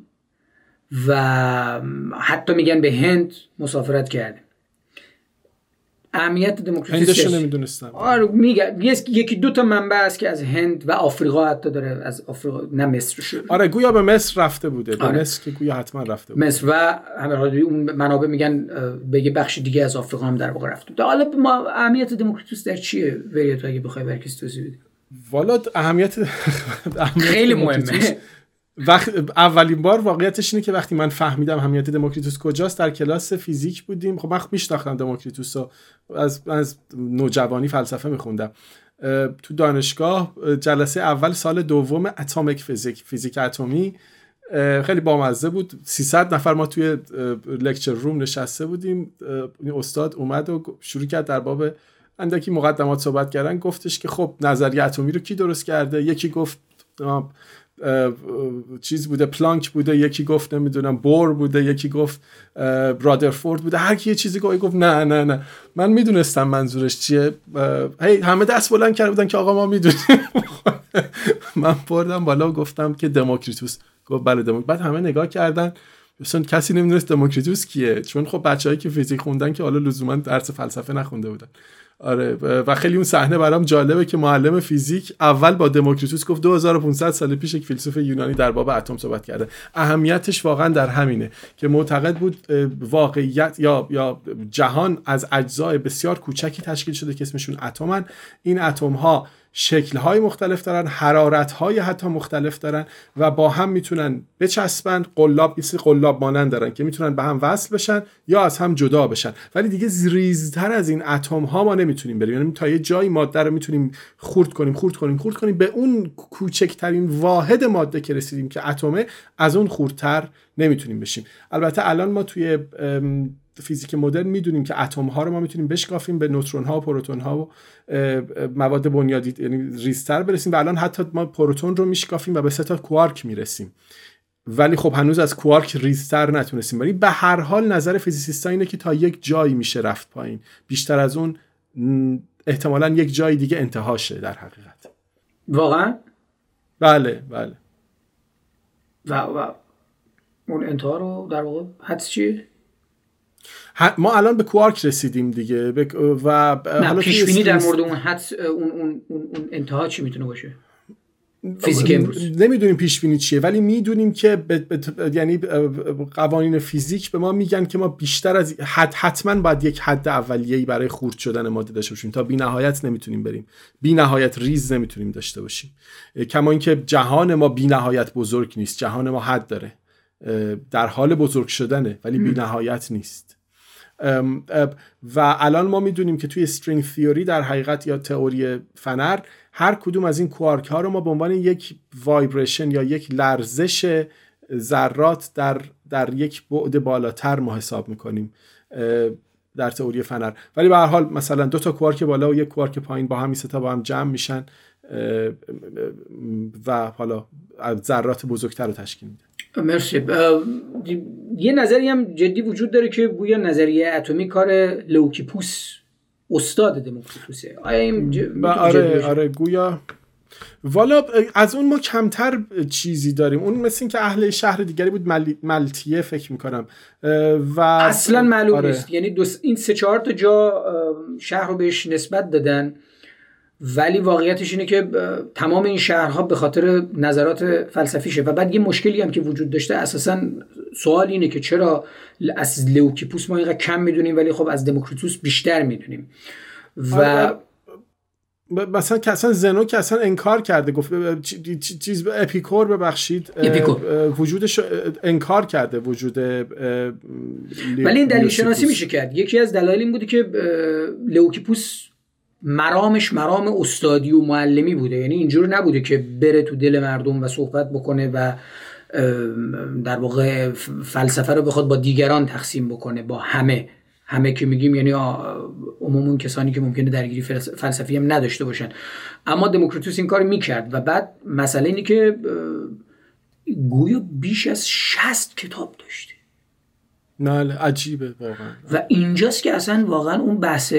و حتی میگن به هند مسافرت کرده اهمیت دموکراسی نمی‌دونستم. آره میگه یکی دو تا منبع است که از هند و آفریقا حتی داره از آفریقا نه مصر شد. آره گویا به مصر رفته بوده. به آره. مصر که گویا حتما رفته بوده. مصر و همه اون منابع میگن به یه بخش دیگه از آفریقا هم در واقع رفته بوده. حالا ما اهمیت دموکراتوس در چیه؟ وریت اگه بخوای برکس توضیح بدی. والا اهمیت, خیلی مهمه. وقت اولین بار واقعیتش اینه که وقتی من فهمیدم اهمیت دموکریتوس کجاست در کلاس فیزیک بودیم. خب من میشناختم دموکریتوس رو. از از نوجوانی فلسفه میخوندم. تو دانشگاه جلسه اول سال دوم اتمیک فیزیک فیزیک اتمی. خیلی بامزه بود. 300 نفر ما توی لکچر روم نشسته بودیم. استاد اومد و شروع کرد در باب اندکی مقدمات صحبت کردن گفتش که خب نظریه اتمی رو کی درست کرده؟ یکی گفت چیز بوده پلانک بوده یکی گفت نمی‌دونم بور بوده یکی گفت برادرفورد بوده. هر کی یه چیزی گفت گفت نه نه نه. من می‌دونستم منظورش چیه. هی همه دست بلند کرده بودن که آقا ما می‌دونیم. من بردم بالا و گفتم که دموکریتوس. گفت بله دموکریتوس. بعد همه نگاه کردن. اصلا کسی نمی‌دونست دموکریتوس کیه. چون خب بچههایی که فیزیک خوندن که حالا لزوما درس فلسفه نخونده بودن. آره و خیلی اون صحنه برام جالبه که معلم فیزیک اول با دموکریتوس گفت 2500 سال پیش یک فیلسوف یونانی در باب اتم صحبت کرده. اهمیتش واقعا در همینه که معتقد بود واقعیت یا یا جهان از اجزای بسیار کوچکی تشکیل شده که اسمشون اتمن. این اتم ها شکلهای مختلف دارن حرارتهای حتی مختلف دارن و با هم می‌تونن بچسبن قلاب مثل قلاب مانند دارن که می‌تونن به هم وصل بشن یا از هم جدا بشن. ولی دیگه ریزتر از این اتم ها ما نمی‌تونیم بریم. یعنی تا یه جایی ماده رو می‌تونیم خورد کنیم خورد کنیم خورد کنیم. به اون کوچکترین واحد ماده که رسیدیم که اتمه از اون خوردتر نمی‌تونیم بشیم. البته الان ما توی فیزیک مدرن می‌دونیم که اتم ها رو ما می‌تونیم بشکافیم به نوترون ها و پروتون ها و مواد بنیادی یعنی ریزتر برسیم و الان حتی ما پروتون رو میشکافیم و به سه تا کوارک می‌رسیم. ولی خب هنوز از کوارک ریزتر نتونستیم. ولی به هر حال نظر فیزیسیستا اینه که تا یک جایی میشه رفت پایین. بیشتر از اون احتمالا یک جای دیگه انتهاشه در حقیقت. واقعا؟ بله بله. و, و اون انتها رو در واقع حدس چیه؟ ما الان به کوارک رسیدیم دیگه. و نه پیش بینی در مورد اون حدس اون اون اون انتها چی می‌تونه باشه؟ فیزیک امروز. نمی‌دونیم پیش بینی چیه ولی می‌دونیم که یعنی قوانین فیزیک به ما میگن که ما بیشتر از حد حتما باید یک حد اولیه‌ای برای خورد شدن ماده داشته باشیم. تا بی نهایت نمی‌تونیم بریم. بی نهایت ریز نمی‌تونیم داشته باشیم. کما اینکه جهان ما بی نهایت بزرگ نیست. جهان ما حد داره. در حال بزرگ شدنه ولی بی نهایت نیست. و الان ما می‌دونیم که توی string theory در حقیقت یا تئوری فنر هر کدوم از این کوارک ها رو ما به عنوان یک vibration یا یک لرزش ذرات در در یک بعد بالاتر ما حساب می‌کنیم در تئوری فنر. ولی به هر حال مثلا دو تا کوارک بالا و یک کوارک پایین با هم تا با هم جمع میشن و حالا ذرات بزرگتر رو تشکیل میده. مرسی. یه نظری هم جدی وجود داره که گویا نظریه اتمی کار لوکیپوس استاد دموکریتوسه. آیا این آره آره گویا. والا از اون ما کمتر چیزی داریم. اون مثل اینکه اهل شهر دیگری بود ملتیه فکر می‌کنم. و اصلا معلوم آره. نیست. یعنی این سه چهار تا جا شهر رو بهش نسبت دادن. ولی واقعیتش اینه که تمام این شهرها به خاطر نظرات فلسفیشه. و بعد یه مشکلی هم که وجود داشته اساسا سوال اینه که چرا از لوکیپوس ما اینقدر کم می‌دونیم ولی خب از دموکریتوس بیشتر می‌دونیم. و آره، مثلا که اصلا زنو که اصلا انکار کرده گفت چیز اپیکور ببخشید اپیکور. وجودش انکار کرده وجود ولی این دلیل شناسی میشه کرد. یکی از دلایل این بوده که لوکیپوس مرامش مرام استادی و معلمی بوده. یعنی اینجور نبوده که بره تو دل مردم و صحبت بکنه و در واقع فلسفه رو بخواد با دیگران تقسیم بکنه با همه. همه که میگیم یعنی عموم کسانی که ممکنه درگیری فلسفی هم نداشته باشن. اما دموکریتوس این کار می‌کرد و بعد مسئله اینه که گویا بیش از 60 کتاب داشته. نه عجیبه واقعا. و اینجاست که اصلا واقعا اون بحث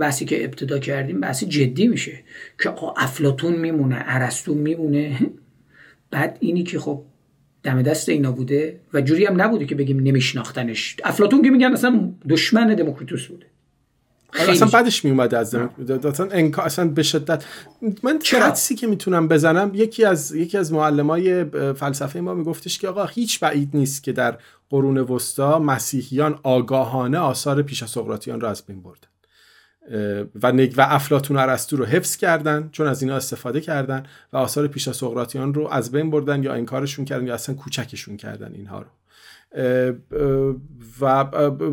بحثی که ابتدا کردیم بحثی جدی میشه که افلاتون میمونه ارسطو میمونه. بعد اینی که خب دم دست اینا بوده و جوری هم نبوده که بگیم نمیشناختنش. افلاتون که میگن اصلا دشمن دموکریتوس بوده. خیلی. اصلا بعدش میومده از اصلا انکا اصلا به شدت. من چرا؟ که می‌تونم بزنم؟ یکی از یکی از معلمای فلسفه ما میگفتش که آقا هیچ بعید نیست که در قرون وسطا مسیحیان آگاهانه آثار پیش سقراطیان را از بین بردن و نگ و افلاتون و ارسطو رو حفظ کردن چون از اینا استفاده کردن و آثار پیشا سقراطیان رو از بین بردن یا انکارشون کردن یا اصلا کوچکشون کردن اینها رو. و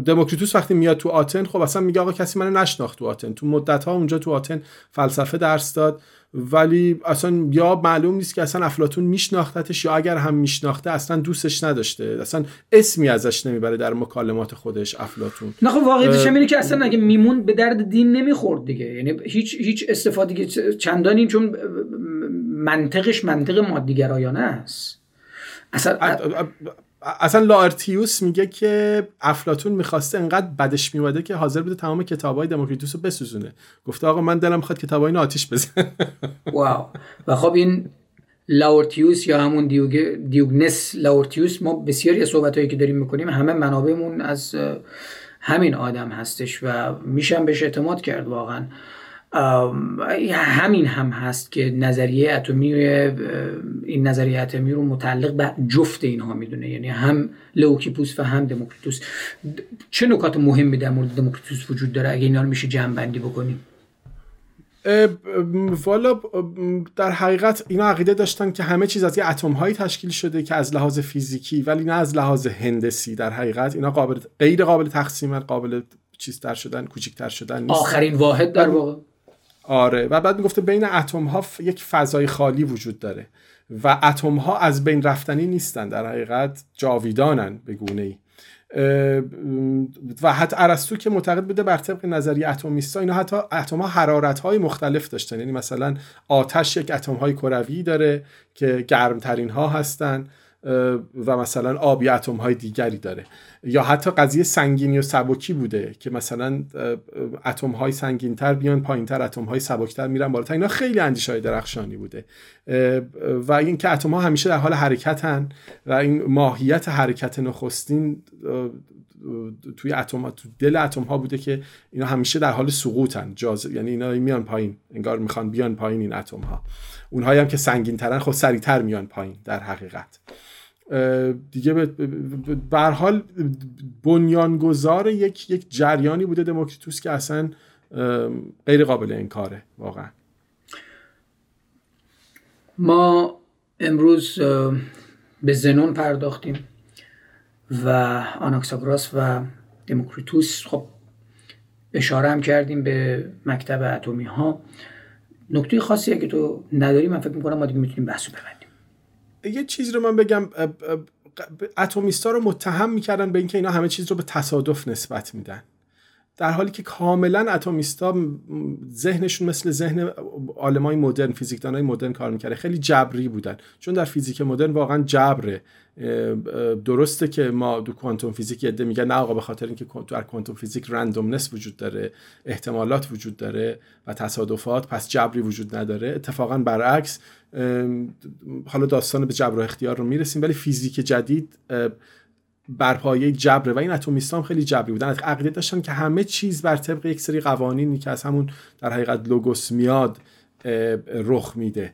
دموکریتوس وقتی میاد تو آتن خب اصلا میگه آقا کسی منو نشناخت تو آتن. تو مدت ها اونجا تو آتن فلسفه درس داد. ولی اصلا یا معلوم نیست که اصلا افلاتون میشناختتش یا اگر هم میشناخته اصلا دوستش نداشته. اصلا اسمی ازش نمی‌بره در مکالمات خودش افلاتون. نه خب واقعیتش اینه که اصلا اگه میمون به درد دین نمی‌خورد دیگه. یعنی هیچ هیچ استفاده چندانی چون منطقش منطق مادیگرایانه است. اصلا اصلا لارتیوس میگه که افلاطون می‌خواسته انقدر بدش میومده که حاضر بوده تمام کتابای دموکریتوس رو بسوزونه. گفته آقا من دلم می‌خواد کتابای اینو آتیش بزنم wow. و خب این لائرتیوس یا همون دیوگ... دیوگنس لاورتیوس ما بسیاری از صحبت هایی که داریم می‌کنیم همه منابعمون از همین آدم هستش و میشم بهش اعتماد کرد واقعا. همین هم هست که نظریه اتمی این نظریه اتمی رو متعلق به جفت اینها می‌دونه. یعنی هم لوکیپوس و هم دموکریتوس. چه نکات مهمی در مورد دموکریتوس وجود داره اگه اینا رو میشه جمع بندی بکنیم والا در حقیقت اینا عقیده داشتن که همه چیز از یه اتم هایی تشکیل شده که از لحاظ فیزیکی ولی نه از لحاظ هندسی در حقیقت. اینا قابل غیر قابل تقسیم قابل چیزتر شدن کوچیکتر شدن نیست. آخرین واحد در واقع. آره. و بعد می‌گفته بین اتم ها یک فضای خالی وجود داره و اتم ها از بین رفتنی نیستن در حقیقت جاویدانن به گونه ای و حتی ارسطو که معتقد بوده بر طبق نظریه اتمیستا اینا حتی اتم ها حرارت های مختلف داشتن. یعنی مثلا آتش یک اتم های کروی داره که گرمترین ها هستن. و مثلا آب یا اتم های دیگری داره. یا حتی قضیه سنگینی و سبکی بوده که مثلا اتم های سنگین تر بیان پایین تر اتم های سبکتر میرن بالاتر. اینا خیلی اندیشه های درخشانی بوده. و اینکه اتم ها همیشه در حال حرکتن و این ماهیت حرکت نخستین توی اتم تو دل اتم ها بوده که اینا همیشه در حال سقوطن. جاز یعنی اینا میان پایین انگار می‌خوان بیان پایین این اتم ها اونهایی هم که سنگین ترن خب سریعتر میان پایین در حقیقت. دیگه به حال بنیانگذار یک یک جریانی بوده دموکریتوس که اصلا غیر قابل انکاره واقعا. ما امروز به زنون پرداختیم و آناکساگراس و دموکریتوس خب اشاره هم کردیم به مکتب اتمی ها نکته خاصی اگه تو نداری من فکر می‌کنم ما دیگه می‌تونیم بحثو ببندیم. یه چیز رو من بگم اتمیستا رو متهم می‌کردن به اینکه اینا همه چیز رو به تصادف نسبت میدن. در حالی که کاملا اتمیستا ذهنشون مثل ذهن عالمای مدرن فیزیکدانای مدرن کار می‌کرده. خیلی جبری بودن. چون در فیزیک مدرن واقعا جبره. درسته که ما دو کوانتوم فیزیک یده میگن نه آقا به خاطر اینکه در کوانتوم فیزیک رندومنس وجود داره احتمالات وجود داره و تصادفات پس جبری وجود نداره. اتفاقا برعکس حالا داستان به جبر و اختیار رو می‌رسیم ولی فیزیک جدید بر پایه جبره. و این اتمیستان خیلی جبری بودن. عقیده داشتن که همه چیز بر طبق یک سری قوانینی که از همون در حقیقت لوگوس میاد رخ میده.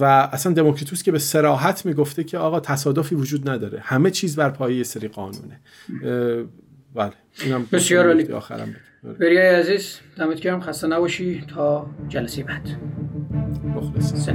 و اصلا دموکریتوس که به سراحت می‌گفته که آقا تصادفی وجود نداره. همه چیز بر پایه سری قانونه. بله. اینم بسیار عالی. آخرم بریای عزیز دمت گرم. خسته نباشی. تا جلسه بعد. مخلص